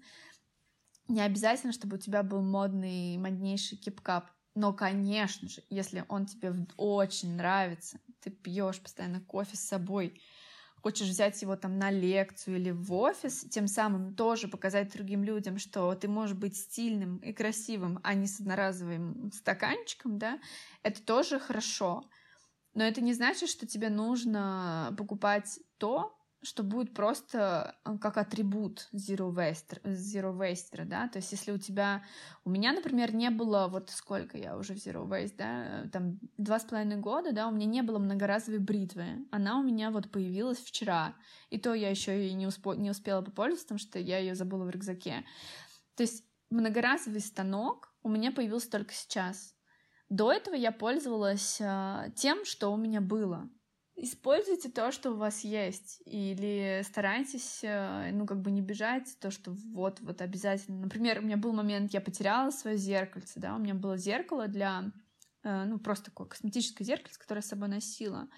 Не обязательно, чтобы у тебя был модный, моднейший кипкап. Но, конечно же, если он тебе очень нравится, ты пьешь постоянно кофе с собой, хочешь взять его там на лекцию или в офис, тем самым тоже показать другим людям, что ты можешь быть стильным и красивым, а не с одноразовым стаканчиком, да, это тоже хорошо. Но это не значит, что тебе нужно покупать то, что будет просто э, как атрибут zero waste, zero waste, да, то есть если у тебя, у меня, например, не было, вот сколько я уже в zero waste, да, там два с половиной года, да, у меня не было многоразовой бритвы, она у меня вот появилась вчера, и то я еще и не, успо, не успела попользоваться, потому что я ее забыла в рюкзаке, то есть многоразовый станок у меня появился только сейчас, до этого я пользовалась э, тем, что у меня было, Используйте то, что у вас есть, или старайтесь, э, ну, как бы не бежать, то, что вот, вот обязательно. Например, у меня был момент, я потеряла свое зеркальце, да, у меня было зеркало для, э, ну, просто такое косметическое зеркальце, которое я с собой носила.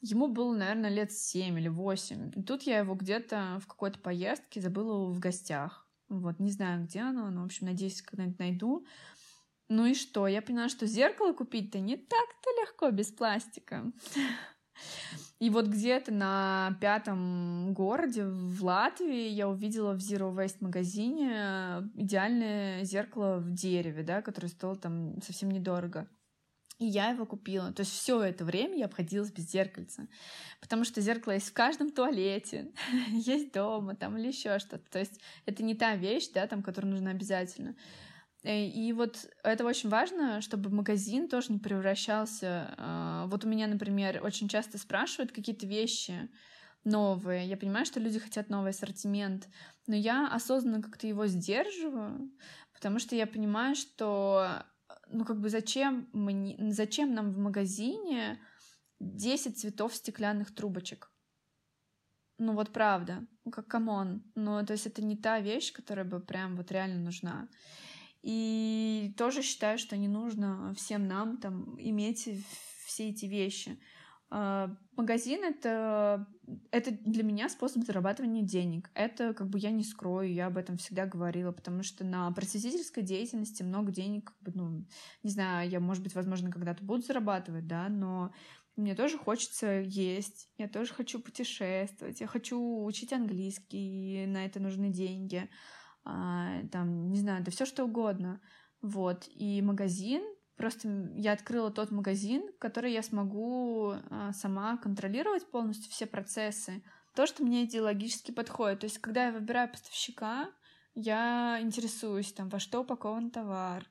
Ему было, наверное, лет семь или восемь. И тут я его где-то в какой-то поездке забыла в гостях. Вот, не знаю, где оно, но, в общем, надеюсь, когда-нибудь найду. Ну и что? Я поняла, что зеркало купить-то не так-то легко без пластика. И вот где-то на пятом городе в Латвии я увидела в Zero Waste магазине идеальное зеркало в дереве, да, которое стоило там совсем недорого. И я его купила. То есть все это время я обходилась без зеркальца. Потому что зеркало есть в каждом туалете, есть дома там или еще что-то. То есть это не та вещь, да, там, которая нужна обязательно. Э, и вот это очень важно, чтобы магазин тоже не превращался. А, вот у меня, например, очень часто спрашивают какие-то вещи новые. Я понимаю, что люди хотят новый ассортимент, но я осознанно как-то его сдерживаю, потому что я понимаю, что ну как бы зачем, мне, зачем нам в магазине 10 цветов стеклянных трубочек? Ну вот правда, как come on, ну то есть это не та вещь, которая бы прям вот реально нужна. И тоже считаю, что не нужно всем нам там иметь все эти вещи. А, магазин это, это для меня способ зарабатывания денег. Это как бы я не скрою, я об этом всегда говорила, потому что на просветительской деятельности много денег, как бы, ну, не знаю, я, может быть, возможно, когда-то буду зарабатывать, да, но мне тоже хочется есть, я тоже хочу путешествовать, я хочу учить английский, на это нужны деньги, там, не знаю, да все что угодно. Вот, и магазин Просто я открыла тот магазин, который я смогу а, сама контролировать полностью все процессы. То, что мне идеологически подходит. То есть, когда я выбираю поставщика, я интересуюсь, там, во что упакован товар,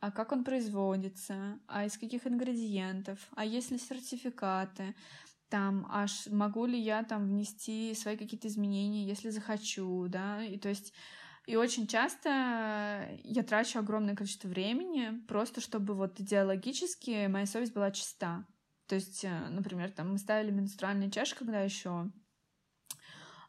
а как он производится, а из каких ингредиентов, а есть ли сертификаты, там, аж могу ли я там внести свои какие-то изменения, если захочу, да, и то есть и очень часто я трачу огромное количество времени просто, чтобы вот идеологически моя совесть была чиста. То есть, э, например, там мы ставили менструальный чаш, когда еще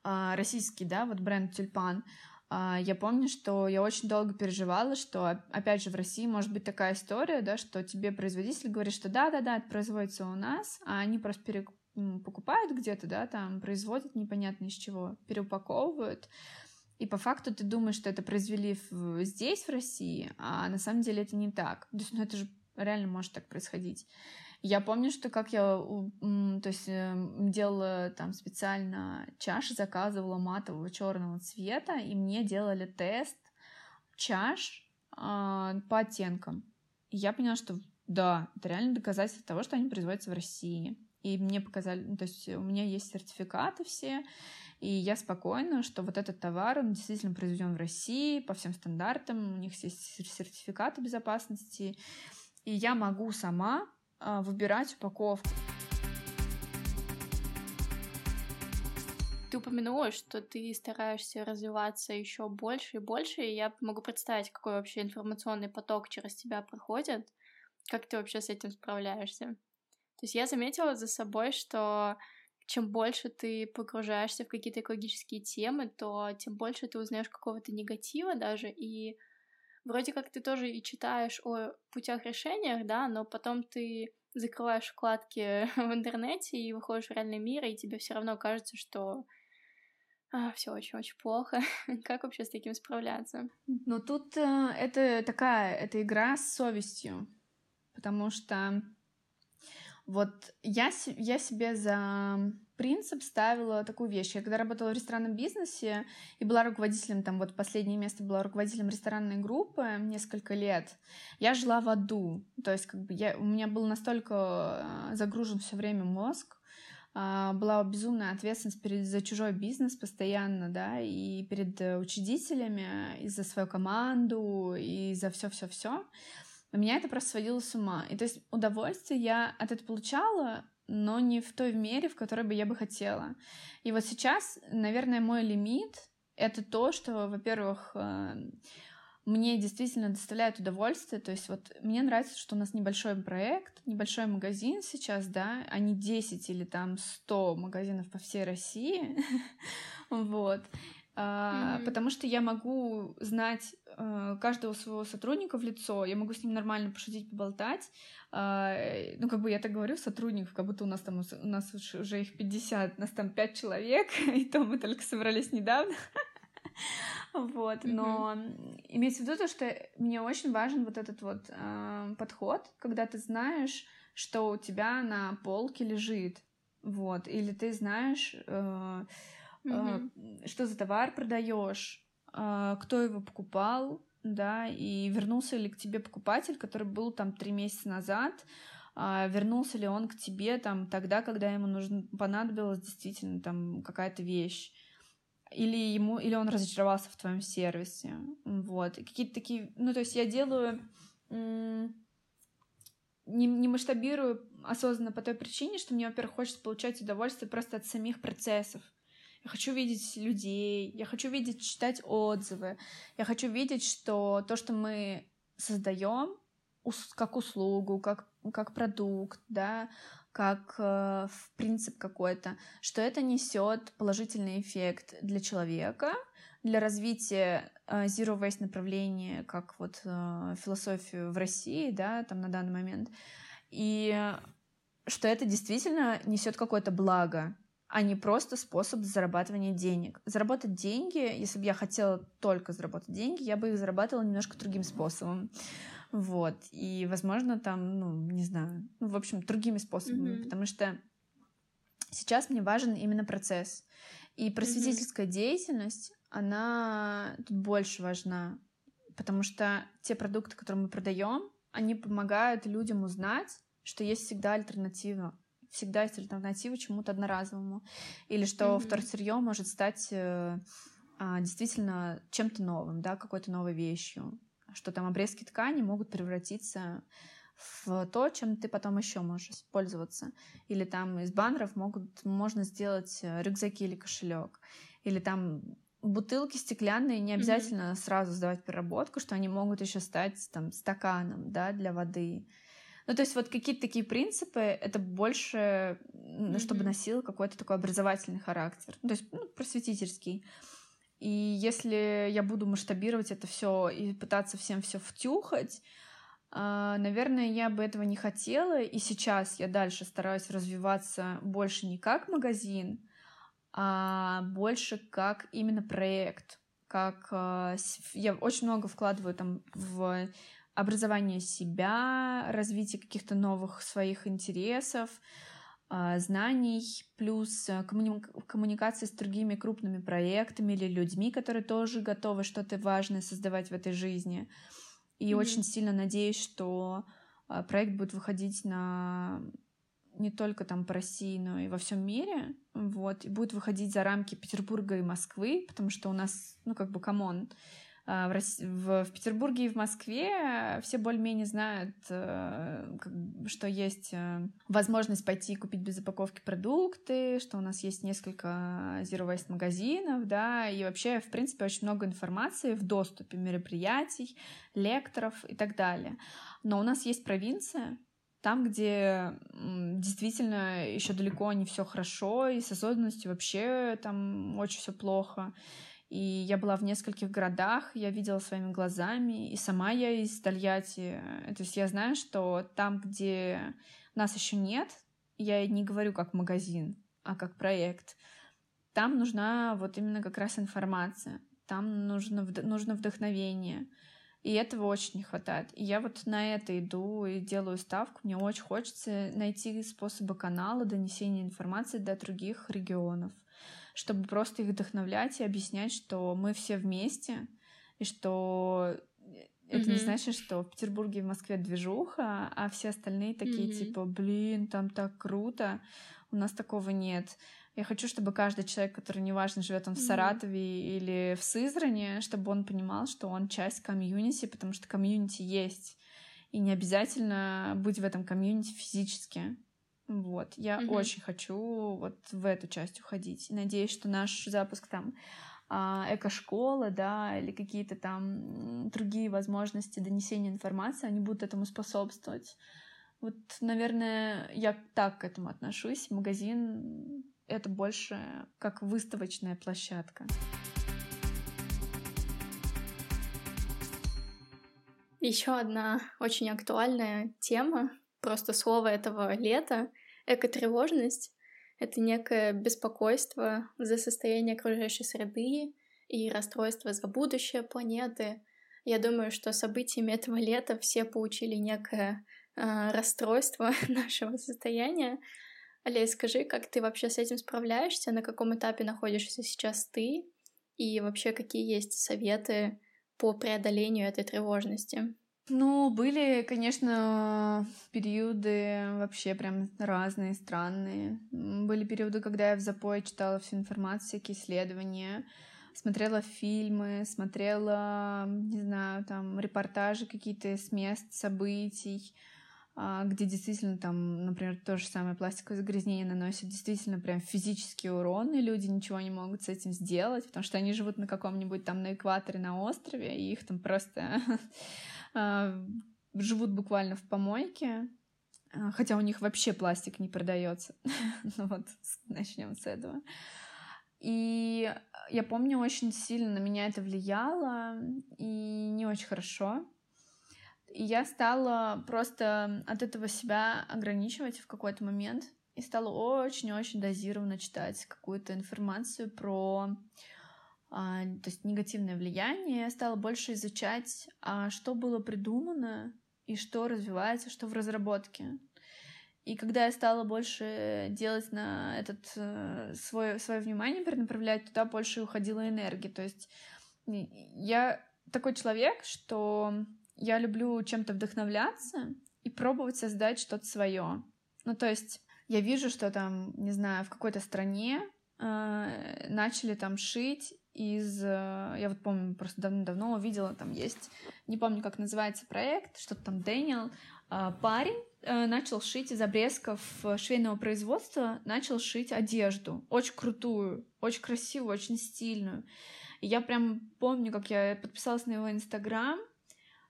а, российский, да, вот бренд Тюльпан. А, я помню, что я очень долго переживала, что, опять же, в России может быть такая история, да, что тебе производитель говорит, что да-да-да, это производится у нас, а они просто пере... покупают где-то, да, там производят непонятно из чего, переупаковывают, и по факту ты думаешь, что это произвели в, здесь, в России, а на самом деле это не так. То есть, ну, это же реально может так происходить. Я помню, что как я то есть, эм, делала там специально чаши, заказывала матового черного цвета, и мне делали тест чаш э, по оттенкам. И я поняла, что да, это реально доказательство того, что они производятся в России. И мне показали, ну, то есть у меня есть сертификаты все, и я спокойна, что вот этот товар, он действительно произведен в России по всем стандартам, у них есть сертификаты безопасности, и я могу сама а, выбирать упаковку. Ты упомянула, что ты стараешься развиваться еще больше и больше, и я могу представить, какой вообще информационный поток через тебя проходит. Как ты вообще с этим справляешься? То есть я заметила за собой, что чем больше ты погружаешься в какие-то экологические темы, то тем больше ты узнаешь какого-то негатива даже, и вроде как ты тоже и читаешь о путях решениях, да, но потом ты закрываешь вкладки в интернете и выходишь в реальный мир, и тебе все равно кажется, что а, все очень-очень плохо. как вообще с таким справляться? Ну, тут э, это такая, это игра с совестью, потому что вот я, я себе за принцип ставила такую вещь. Я когда работала в ресторанном бизнесе и была руководителем, там вот последнее место была руководителем ресторанной группы несколько лет, я жила в аду. То есть как бы я, у меня был настолько а, загружен все время мозг, а, была безумная ответственность перед, за чужой бизнес постоянно, да, и перед учредителями, и за свою команду, и за все-все-все. Но меня это просто сводило с ума. И то есть удовольствие я от этого получала, но не в той мере, в которой бы я бы хотела. И вот сейчас, наверное, мой лимит — это то, что, во-первых, э, мне действительно доставляет удовольствие. То есть вот мне нравится, что у нас небольшой проект, небольшой магазин сейчас, да, а не 10 или там 100 магазинов по всей России. Вот. Mm-hmm. Потому что я могу знать э, каждого своего сотрудника в лицо, я могу с ним нормально пошутить, поболтать. А, ну, как бы я так говорю, сотрудников, как будто у нас там у нас уже их 50, у нас там 5 человек, и то мы только собрались недавно. Вот, но mm-hmm. имеется в виду то, что мне очень важен вот этот вот э, подход, когда ты знаешь, что у тебя на полке лежит, вот, или ты знаешь, э, mm-hmm. что за товар продаешь, а, кто его покупал, да, и вернулся ли к тебе покупатель, который был там три месяца назад, а, вернулся ли он к тебе там тогда, когда ему нужно, понадобилась действительно там какая-то вещь, или ему, или он разочаровался в твоем сервисе, вот, какие-то такие, ну, то есть я делаю, не, не масштабирую осознанно по той причине, что мне, во-первых, хочется получать удовольствие просто от самих процессов, я хочу видеть людей, я хочу видеть, читать отзывы, я хочу видеть, что то, что мы создаем, как услугу, как, как продукт, да, как э, в принцип какой-то, что это несет положительный эффект для человека, для развития э, zero waste направления, как вот э, философию в России, да, там на данный момент, и что это действительно несет какое-то благо, а не просто способ зарабатывания денег. Заработать деньги, если бы я хотела только заработать деньги, я бы их зарабатывала немножко другим способом. Вот. И, возможно, там, ну, не знаю, ну, в общем, другими способами, mm-hmm. потому что сейчас мне важен именно процесс. И просветительская mm-hmm. деятельность, она тут больше важна, потому что те продукты, которые мы продаем, они помогают людям узнать, что есть всегда альтернатива. Всегда есть альтернатива чему-то одноразовому. Или что mm-hmm. вторсырье может стать э, а, действительно чем-то новым, да, какой-то новой вещью что там обрезки ткани могут превратиться в то, чем ты потом еще можешь пользоваться. Или там из баннеров могут, можно сделать э, рюкзаки или кошелек. Или там бутылки стеклянные не обязательно mm-hmm. сразу сдавать переработку, что они могут еще стать там стаканом, да, для воды. Ну, то есть вот какие-то такие принципы, это больше, mm-hmm. чтобы носило какой-то такой образовательный характер, ну, то есть ну, просветительский. И если я буду масштабировать это все и пытаться всем все втюхать, а, наверное, я бы этого не хотела. И сейчас я дальше стараюсь развиваться больше не как магазин, а больше как именно проект. Как а, я очень много вкладываю там в образование себя, развитие каких-то новых своих интересов, а, знаний, плюс э, коммуни... коммуникации с другими крупными проектами или людьми, которые тоже готовы что-то важное создавать в этой жизни. И mm-hmm. очень сильно надеюсь, что а, проект будет выходить на не только там по России, но и во всем мире, вот, и будет выходить за рамки Петербурга и Москвы, потому что у нас, ну, как бы, come on, в, Рос... в, в Петербурге и в Москве все более-менее знают, э, что есть э, возможность пойти купить без упаковки продукты, что у нас есть несколько Zero Waste магазинов, да, и вообще, в принципе, очень много информации в доступе мероприятий, лекторов и так далее. Но у нас есть провинция, там, где действительно еще далеко не все хорошо, и с осознанностью вообще там очень все плохо. И я была в нескольких городах, я видела своими глазами, и сама я из Тольятти. То есть я знаю, что там, где нас еще нет, я не говорю как магазин, а как проект, там нужна вот именно как раз информация, там нужно, нужно вдохновение. И этого очень не хватает. И я вот на это иду и делаю ставку. Мне очень хочется найти способы канала донесения информации до других регионов чтобы просто их вдохновлять и объяснять, что мы все вместе, и что это mm-hmm. не значит, что в Петербурге и в Москве движуха, а все остальные такие mm-hmm. типа, блин, там так круто. У нас такого нет. Я хочу, чтобы каждый человек, который неважно живет он в Саратове mm-hmm. или в Сызране, чтобы он понимал, что он часть комьюнити, потому что комьюнити есть. И не обязательно быть в этом комьюнити физически. Вот, я угу. очень хочу вот в эту часть уходить. Надеюсь, что наш запуск там а, эко-школы, да, или какие-то там другие возможности донесения информации, они будут этому способствовать. Вот, наверное, я так к этому отношусь. Магазин — это больше как выставочная площадка. Еще одна очень актуальная тема, просто слово этого лета Экотревожность — это некое беспокойство за состояние окружающей среды и расстройство за будущее планеты. Я думаю, что событиями этого лета все получили некое э, расстройство нашего состояния. Олесь, скажи, как ты вообще с этим справляешься, на каком этапе находишься сейчас ты, и вообще какие есть советы по преодолению этой тревожности? Ну, были, конечно, периоды вообще прям разные, странные. Были периоды, когда я в запое читала всю информацию, всякие исследования, смотрела фильмы, смотрела, не знаю, там, репортажи какие-то с мест, событий, а, где действительно там, например, то же самое пластиковое загрязнение наносит действительно прям физический урон, и люди ничего не могут с этим сделать, потому что они живут на каком-нибудь там на экваторе на острове, и их там просто живут буквально в помойке, а, хотя у них вообще пластик не продается. ну вот, начнем с этого. И я помню, очень сильно на меня это влияло, и не очень хорошо. И я стала просто от этого себя ограничивать в какой-то момент и стала очень-очень дозированно читать какую-то информацию про а, то есть негативное влияние. Я стала больше изучать, а что было придумано и что развивается, что в разработке. И когда я стала больше делать на этот э, свое, свое внимание перенаправлять, туда больше уходила энергия. То есть я такой человек, что я люблю чем-то вдохновляться и пробовать создать что-то свое. Ну, то есть я вижу, что там, не знаю, в какой-то стране э, начали там шить из... Э, я вот помню, просто давно-давно увидела, там есть, не помню, как называется проект, что-то там Дэниел, э, парень э, начал шить из обрезков швейного производства, начал шить одежду, очень крутую, очень красивую, очень стильную. И я прям помню, как я подписалась на его инстаграм,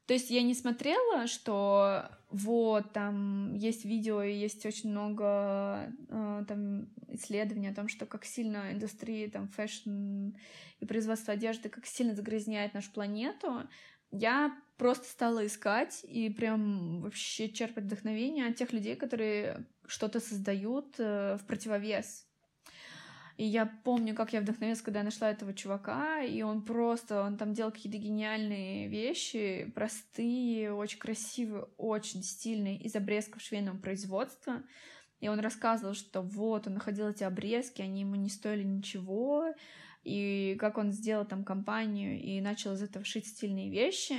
то есть я не смотрела, что вот там есть видео и есть очень много э, там исследований о том, что как сильно индустрия там fashion и производство одежды как сильно загрязняет нашу планету. Я просто стала искать и прям вообще черпать вдохновение от тех людей, которые что-то создают э, в противовес и я помню, как я вдохновилась, когда я нашла этого чувака, и он просто, он там делал какие-то гениальные вещи, простые, очень красивые, очень стильные, из обрезков швейного производства. И он рассказывал, что вот, он находил эти обрезки, они ему не стоили ничего, и как он сделал там компанию и начал из этого шить стильные вещи.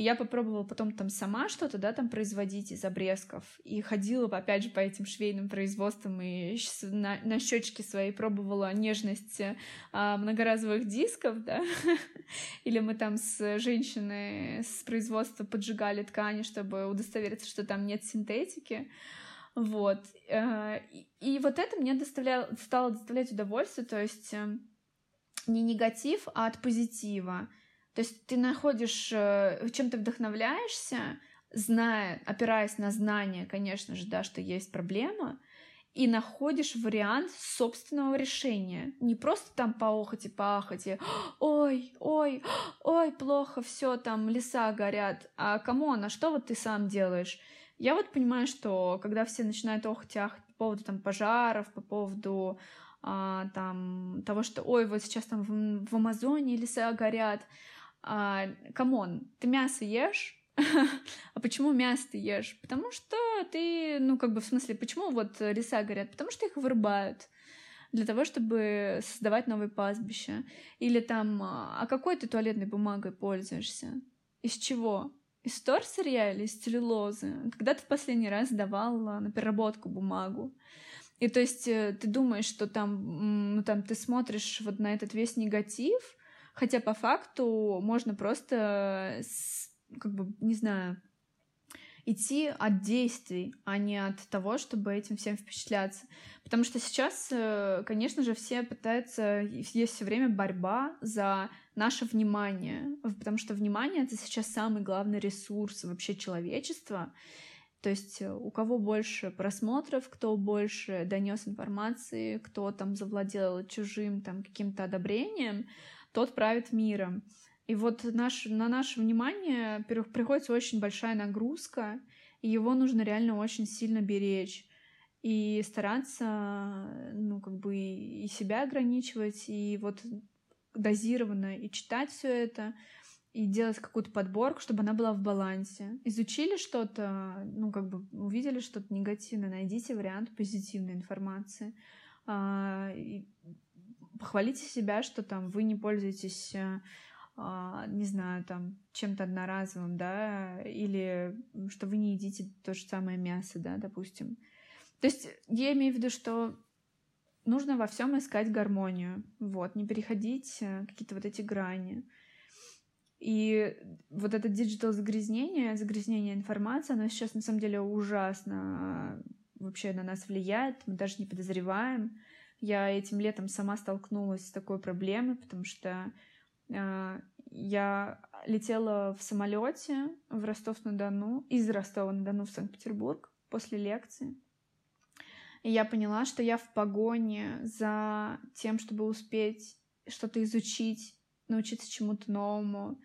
Я попробовала потом там сама что-то, да, там производить из обрезков. И ходила, опять же, по этим швейным производствам и на, на щечке своей пробовала нежность а, многоразовых дисков, да. Или мы там с женщиной с производства поджигали ткани, чтобы удостовериться, что там нет синтетики. Вот. И, и вот это мне доставляло, стало доставлять удовольствие, то есть эм, не негатив, а от позитива. То есть ты находишь, э, чем ты вдохновляешься, зная, опираясь на знания, конечно же, да, что есть проблема, и находишь вариант собственного решения. Не просто там поохать и поахать, и ой, ой, ой, плохо, все, там леса горят. А кому а что вот ты сам делаешь? Я вот понимаю, что когда все начинают охать и ахать по поводу там пожаров, по поводу а, там того, что ой, вот сейчас там в, в Амазоне леса горят, come on, ты мясо ешь? а почему мясо ты ешь? Потому что ты, ну, как бы, в смысле, почему вот леса горят? Потому что их вырубают для того, чтобы создавать новые пастбища. Или там, а какой ты туалетной бумагой пользуешься? Из чего? Из вторсырья или из целлюлозы? Когда ты в последний раз давал на переработку бумагу? И то есть э, ты думаешь, что там, ну, там ты смотришь вот на этот весь негатив, Хотя по факту можно просто, как бы, не знаю, идти от действий, а не от того, чтобы этим всем впечатляться. Потому что сейчас, э, конечно же, все пытаются, есть все время борьба за наше внимание, потому что внимание — это сейчас самый главный ресурс вообще человечества. То есть э, у кого больше просмотров, кто больше донес информации, кто там завладел чужим там каким-то одобрением, тот правит миром. И вот наш, на наше внимание приходится очень большая нагрузка, и его нужно реально очень сильно беречь. И стараться, ну, как бы и себя ограничивать, и вот дозированно и читать все это, и делать какую-то подборку, чтобы она была в балансе. Изучили что-то, ну, как бы увидели что-то негативное, найдите вариант позитивной информации. Похвалите себя, что там вы не пользуетесь э, а, не знаю, там, чем-то одноразовым, да, или что вы не едите то же самое мясо, да, допустим. То есть я имею в виду, что нужно во всем искать гармонию, вот, не переходить э, какие-то вот эти грани. И вот это digital загрязнение, загрязнение информации, оно сейчас на самом деле ужасно э, вообще на нас влияет, мы даже не подозреваем. Я этим летом сама столкнулась с такой проблемой, потому что э, я летела в самолете в Ростов-на-Дону, из Ростова-на-Дону в Санкт-Петербург после лекции. И я поняла, что я в погоне за тем, чтобы успеть что-то изучить, научиться чему-то новому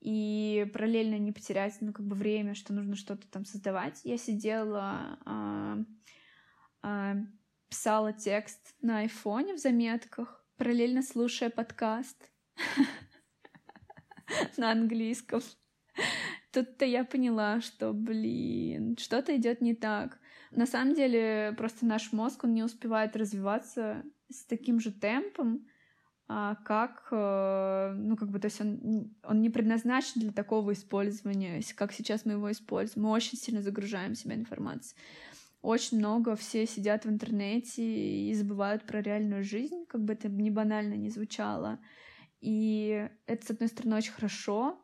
и параллельно не потерять, ну, как бы время, что нужно что-то там создавать. Я сидела, а, а, писала текст на айфоне в заметках, параллельно слушая подкаст на английском. Тут-то я поняла, что, блин, что-то идет не так. На самом деле, просто наш мозг, он не успевает развиваться с таким же темпом, а, как, э, ну, как бы, то есть он, он не предназначен для такого использования, как сейчас мы его используем. Мы очень сильно загружаем себя информацией. Очень много все сидят в интернете и забывают про реальную жизнь, как бы это не банально не звучало. И это, с одной стороны, очень хорошо,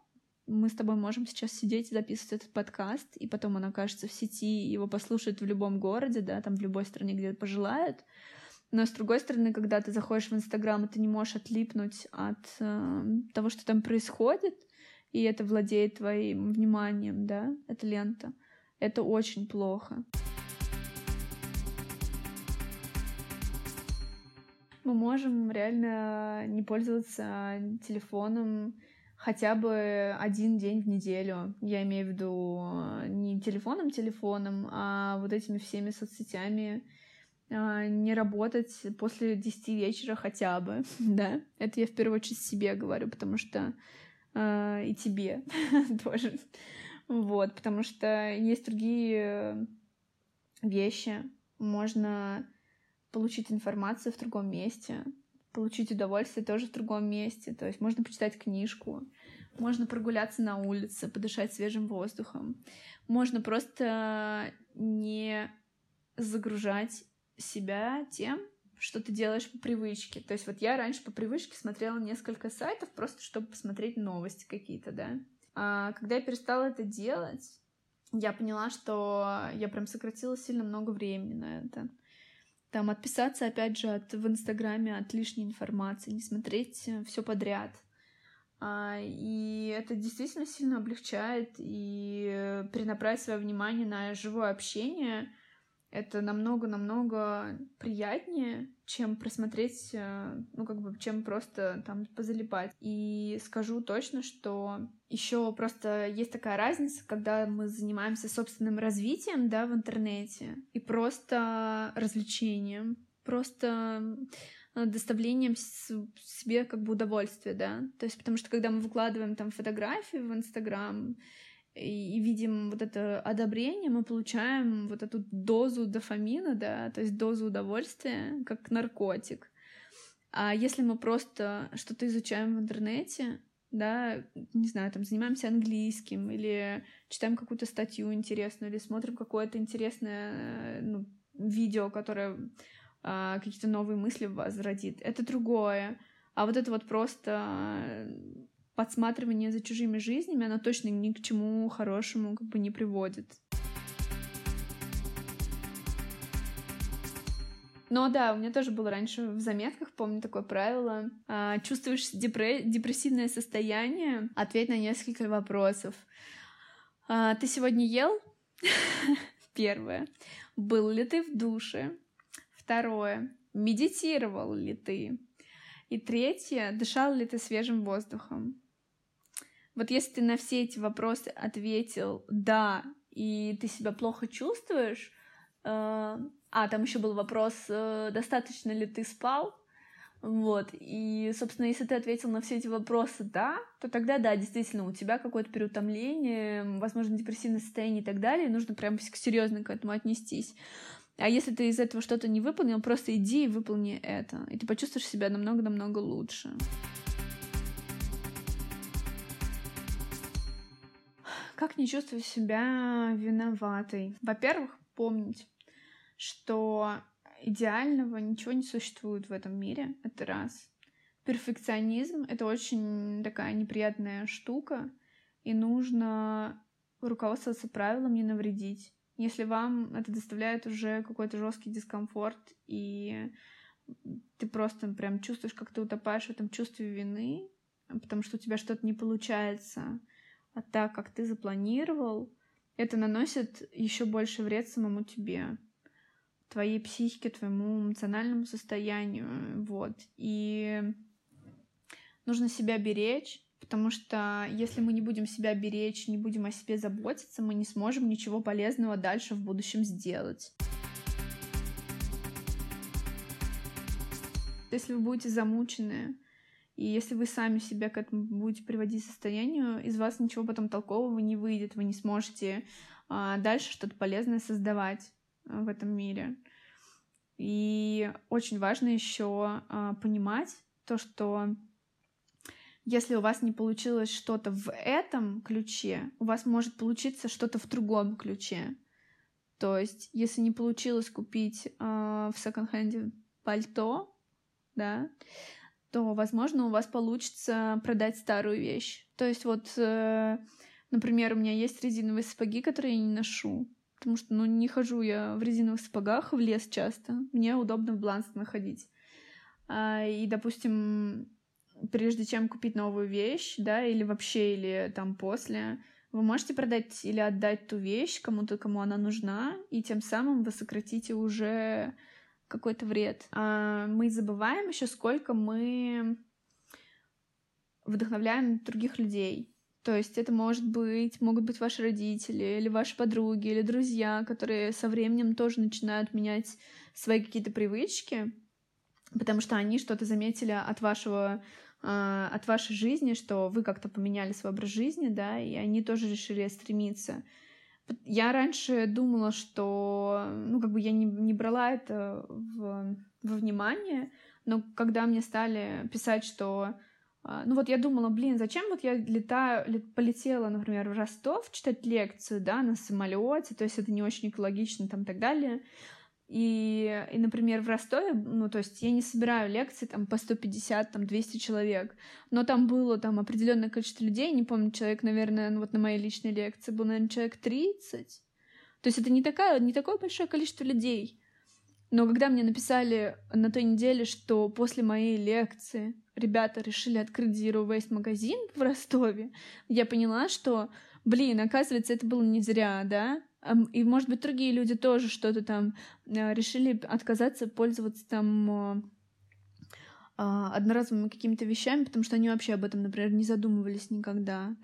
мы с тобой можем сейчас сидеть и записывать этот подкаст, и потом он окажется в сети, его послушают в любом городе, да, там в любой стране, где пожелают. Но с другой стороны, когда ты заходишь в Инстаграм, и ты не можешь отлипнуть от э, того, что там происходит, и это владеет твоим вниманием, да, эта лента, это очень плохо. Мы можем реально не пользоваться телефоном хотя бы один день в неделю. Я имею в виду э, не телефоном-телефоном, а вот этими всеми соцсетями а, не работать после 10 вечера хотя бы, да. Это я в первую очередь себе говорю, потому что э, и тебе тоже. Вот, потому что есть другие вещи. Можно получить информацию в другом месте, получить удовольствие тоже в другом месте. То есть можно почитать книжку, можно прогуляться на улице, подышать свежим воздухом. Можно просто не загружать себя тем, что ты делаешь по привычке. То есть вот я раньше по привычке смотрела несколько сайтов просто, чтобы посмотреть новости какие-то, да. А когда я перестала это делать, я поняла, что я прям сократила сильно много времени на это там отписаться, опять же, от, в Инстаграме от лишней информации, не смотреть э, все подряд. А, и это действительно сильно облегчает и э, перенаправить свое внимание на живое общение, это намного-намного приятнее, чем просмотреть, э, ну, как бы, чем просто там позалипать. И скажу точно, что еще просто есть такая разница, когда мы занимаемся собственным развитием, да, в интернете, и просто развлечением, просто э, доставлением себе как бы удовольствия, да, то есть потому что когда мы выкладываем там фотографии в Инстаграм, и, видим вот это одобрение, мы получаем вот эту дозу дофамина, да, то есть дозу удовольствия, как наркотик. А если мы просто что-то изучаем в интернете, да, не знаю, там занимаемся английским или читаем какую-то статью интересную или смотрим какое-то интересное ну, видео, которое а, какие-то новые мысли в вас родит, это другое. А вот это вот просто подсматривание за чужими жизнями, оно точно ни к чему хорошему как бы не приводит. Но да, у меня тоже было раньше в заметках, помню такое правило. А, чувствуешь депре- депрессивное состояние, ответь на несколько вопросов. А, ты сегодня ел? Первое. Был ли ты в душе? Второе. Медитировал ли ты? И третье. Дышал ли ты свежим воздухом? Вот если ты на все эти вопросы ответил «да», и ты себя плохо чувствуешь, э, а, там еще был вопрос, э, достаточно ли ты спал, вот, и, собственно, если ты ответил на все эти вопросы «да», то тогда, да, действительно, у тебя какое-то переутомление, возможно, депрессивное состояние и так далее, нужно прям серьезно к этому отнестись. А если ты из этого что-то не выполнил, просто иди и выполни это, и ты почувствуешь себя намного-намного лучше. Как не чувствовать себя виноватой? Во-первых, помнить, что идеального ничего не существует в этом мире. Это раз. Перфекционизм — это очень такая неприятная штука, и нужно руководствоваться правилом не навредить. Если вам это доставляет уже какой-то жесткий дискомфорт, и ты просто прям чувствуешь, как ты утопаешь в этом чувстве вины, потому что у тебя что-то не получается, а так, как ты запланировал, это наносит еще больше вред самому тебе, твоей психике, твоему эмоциональному состоянию, вот. И нужно себя беречь, потому что если мы не будем себя беречь, не будем о себе заботиться, мы не сможем ничего полезного дальше в будущем сделать. Если вы будете замучены, и если вы сами себя к этому будете приводить состоянию, из вас ничего потом толкового не выйдет, вы не сможете а, дальше что-то полезное создавать а, в этом мире. И очень важно еще а, понимать то, что если у вас не получилось что-то в этом ключе, у вас может получиться что-то в другом ключе. То есть, если не получилось купить э, в секонд-хенде пальто, да, то, возможно, у вас получится продать старую вещь. То есть, вот, э, например, у меня есть резиновые сапоги, которые я не ношу, потому что, ну, не хожу я в резиновых сапогах в лес часто. Мне удобно в Бланс находить. А, и, допустим, прежде чем купить новую вещь, да, или вообще, или там после, вы можете продать или отдать ту вещь кому-то, кому она нужна, и тем самым вы сократите уже какой-то вред. А мы забываем еще, сколько мы вдохновляем других людей. То есть это может быть, могут быть ваши родители, или ваши подруги, или друзья, которые со временем тоже начинают менять свои какие-то привычки, потому что они что-то заметили от вашего а, от вашей жизни, что вы как-то поменяли свой образ жизни, да, и они тоже решили стремиться. Я раньше думала, что, ну, как бы я не, не брала это в, во внимание, но когда мне стали писать, что а, ну вот я думала, блин, зачем вот я летаю, полетела, например, в Ростов читать лекцию, да, на самолете, то есть это не очень экологично там и так далее. И, и, например, в Ростове, ну, то есть я не собираю лекции там по 150, там 200 человек, но там было там определенное количество людей, не помню, человек, наверное, ну, вот на моей личной лекции был, наверное, человек 30. То есть это не, такая, не такое большое количество людей. Но когда мне написали на той неделе, что после моей лекции ребята решили открыть Zero Waste магазин в Ростове, я поняла, что, блин, оказывается, это было не зря, да? И, может быть, другие люди тоже что-то там э, решили отказаться пользоваться там э, а, одноразовыми какими-то вещами, потому что они вообще об этом, например, не задумывались никогда.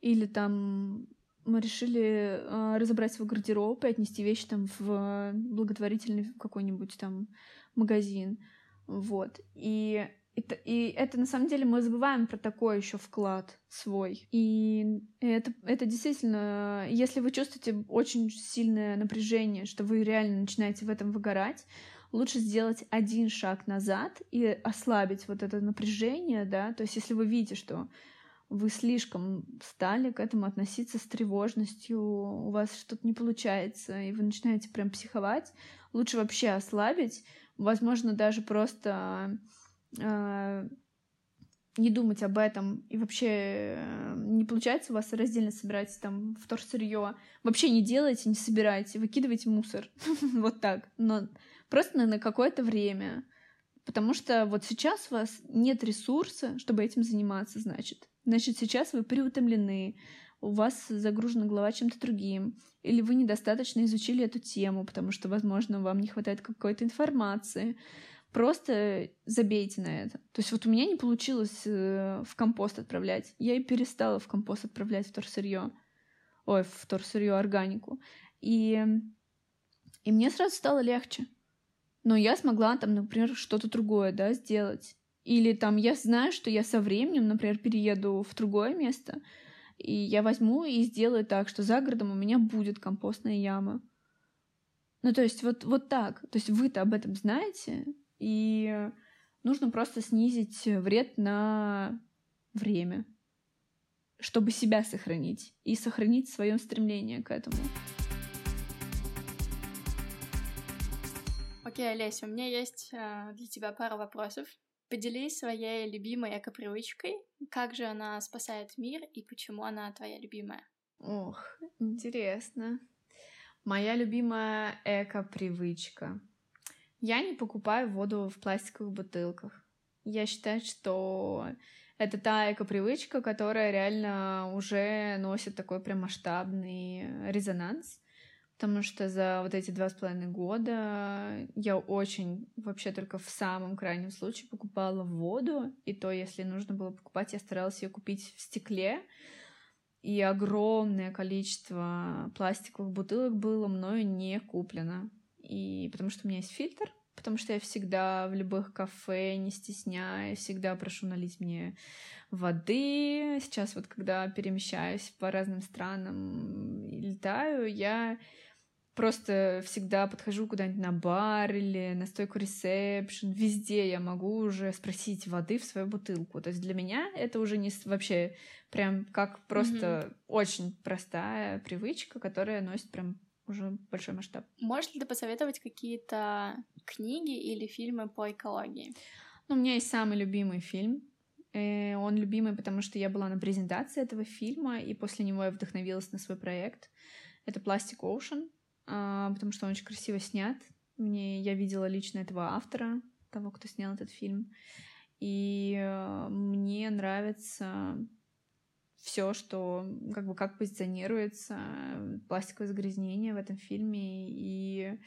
Или там мы решили э, разобрать свой гардероб и отнести вещи там в благотворительный какой-нибудь там магазин. Вот. И это, и это на самом деле мы забываем про такой еще вклад свой. И это, это действительно, если вы чувствуете очень сильное напряжение, что вы реально начинаете в этом выгорать, лучше сделать один шаг назад и ослабить вот это напряжение, да, то есть если вы видите, что вы слишком стали к этому относиться с тревожностью, у вас что-то не получается, и вы начинаете прям психовать, лучше вообще ослабить, возможно, даже просто не думать об этом, и вообще э, не получается у вас раздельно собирать там вторсырье, вообще не делайте, не собирайте, выкидывайте мусор, вот так, но просто на какое-то время, потому что вот сейчас у вас нет ресурса, чтобы этим заниматься, значит. Значит, сейчас вы переутомлены, у вас загружена голова чем-то другим, или вы недостаточно изучили эту тему, потому что, возможно, вам не хватает какой-то информации. Просто забейте на это. То есть вот у меня не получилось э, в компост отправлять. Я и перестала в компост отправлять вторсырье. Ой, вторсырье органику. И, и мне сразу стало легче. Но я смогла там, например, что-то другое, да, сделать. Или там я знаю, что я со временем, например, перееду в другое место, и я возьму и сделаю так, что за городом у меня будет компостная яма. Ну, то есть вот, вот так. То есть вы-то об этом знаете, и нужно просто снизить вред на время. чтобы себя сохранить и сохранить свое стремление к этому. Окей, okay, Олеся, у меня есть э, для тебя пара вопросов. Поделись своей любимой эко-привычкой. Как же она спасает мир и почему она твоя любимая? Ох, интересно. Моя любимая эко-привычка. Я не покупаю воду в пластиковых бутылках. Я считаю, что это та эко-привычка, которая реально уже носит такой прям масштабный резонанс потому что за вот эти два с половиной года я очень, вообще только в самом крайнем случае покупала воду, и то, если нужно было покупать, я старалась ее купить в стекле, и огромное количество пластиковых бутылок было мною не куплено. И потому что у меня есть фильтр, потому что я всегда в любых кафе, не стесняясь, всегда прошу налить мне воды. Сейчас вот когда перемещаюсь по разным странам и летаю, я просто всегда подхожу куда-нибудь на бар или на стойку ресепшн, везде я могу уже спросить воды в свою бутылку. То есть для меня это уже не вообще прям как просто mm-hmm. очень простая привычка, которая носит прям уже большой масштаб. Можешь ли ты посоветовать какие-то книги или фильмы по экологии? Ну, у меня есть самый любимый фильм. Э, он любимый, потому что я была на презентации этого фильма, и после него я вдохновилась на свой проект. Это Plastic Ocean. А, потому что он очень красиво снят. Мне, я видела лично этого автора, того, кто снял этот фильм. И э, мне нравится все, что как бы как позиционируется пластиковое загрязнение в этом фильме. И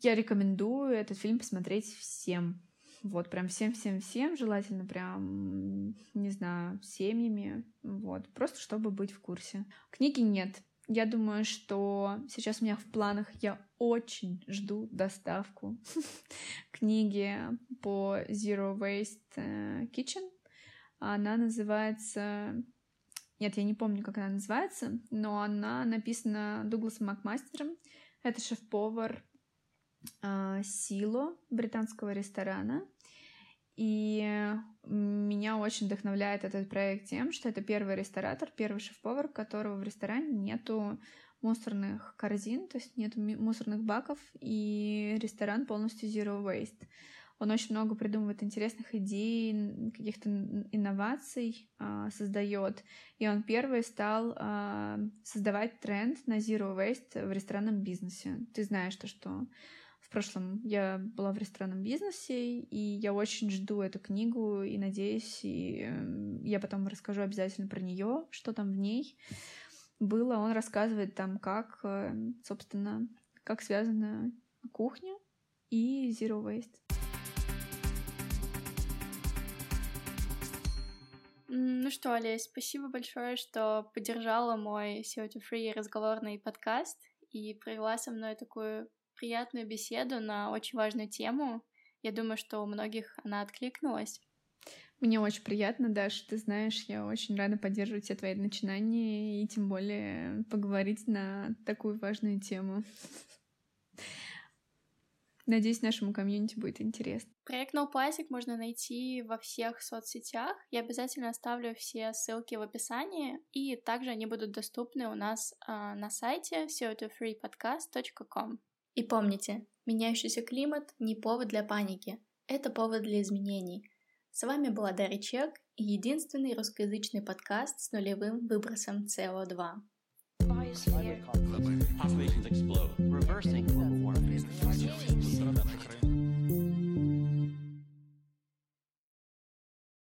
я рекомендую этот фильм посмотреть всем. Вот, прям всем-всем-всем, желательно прям, не знаю, семьями, вот, просто чтобы быть в курсе. Книги нет, я думаю, что сейчас у меня в планах я очень жду доставку книги по Zero Waste э, Kitchen. Она называется... Нет, я не помню, как она называется, но она написана Дугласом Макмастером. Это шеф-повар э, Сило британского ресторана. И меня очень вдохновляет этот проект тем, что это первый ресторатор, первый шеф-повар, которого в ресторане нету мусорных корзин, то есть нету мусорных баков, и ресторан полностью zero waste. Он очень много придумывает интересных идей, каких-то инноваций э, создает. И он первый стал э, создавать тренд на zero waste в ресторанном бизнесе. Ты знаешь то, что в прошлом я была в ресторанном бизнесе, и я очень жду эту книгу и надеюсь, и эм, я потом расскажу обязательно про нее, что там в ней было. Он рассказывает там, как, э, собственно, как связана кухня и Zero Waste. Ну что, Олесь, спасибо большое, что поддержала мой CO2 Free разговорный подкаст и провела со мной такую приятную беседу на очень важную тему. Я думаю, что у многих она откликнулась. Мне очень приятно, Даша, ты знаешь, я очень рада поддерживать все твои начинания и тем более поговорить на такую важную тему. Надеюсь, нашему комьюнити будет интересно. Проект No Plastic можно найти во всех соцсетях. Я обязательно оставлю все ссылки в описании, и также они будут доступны у нас э, на сайте co2freepodcast.com. И помните, меняющийся климат не повод для паники, это повод для изменений. С вами была Дарья Чек и единственный русскоязычный подкаст с нулевым выбросом СО2. Populations explode, reversing. Global warming.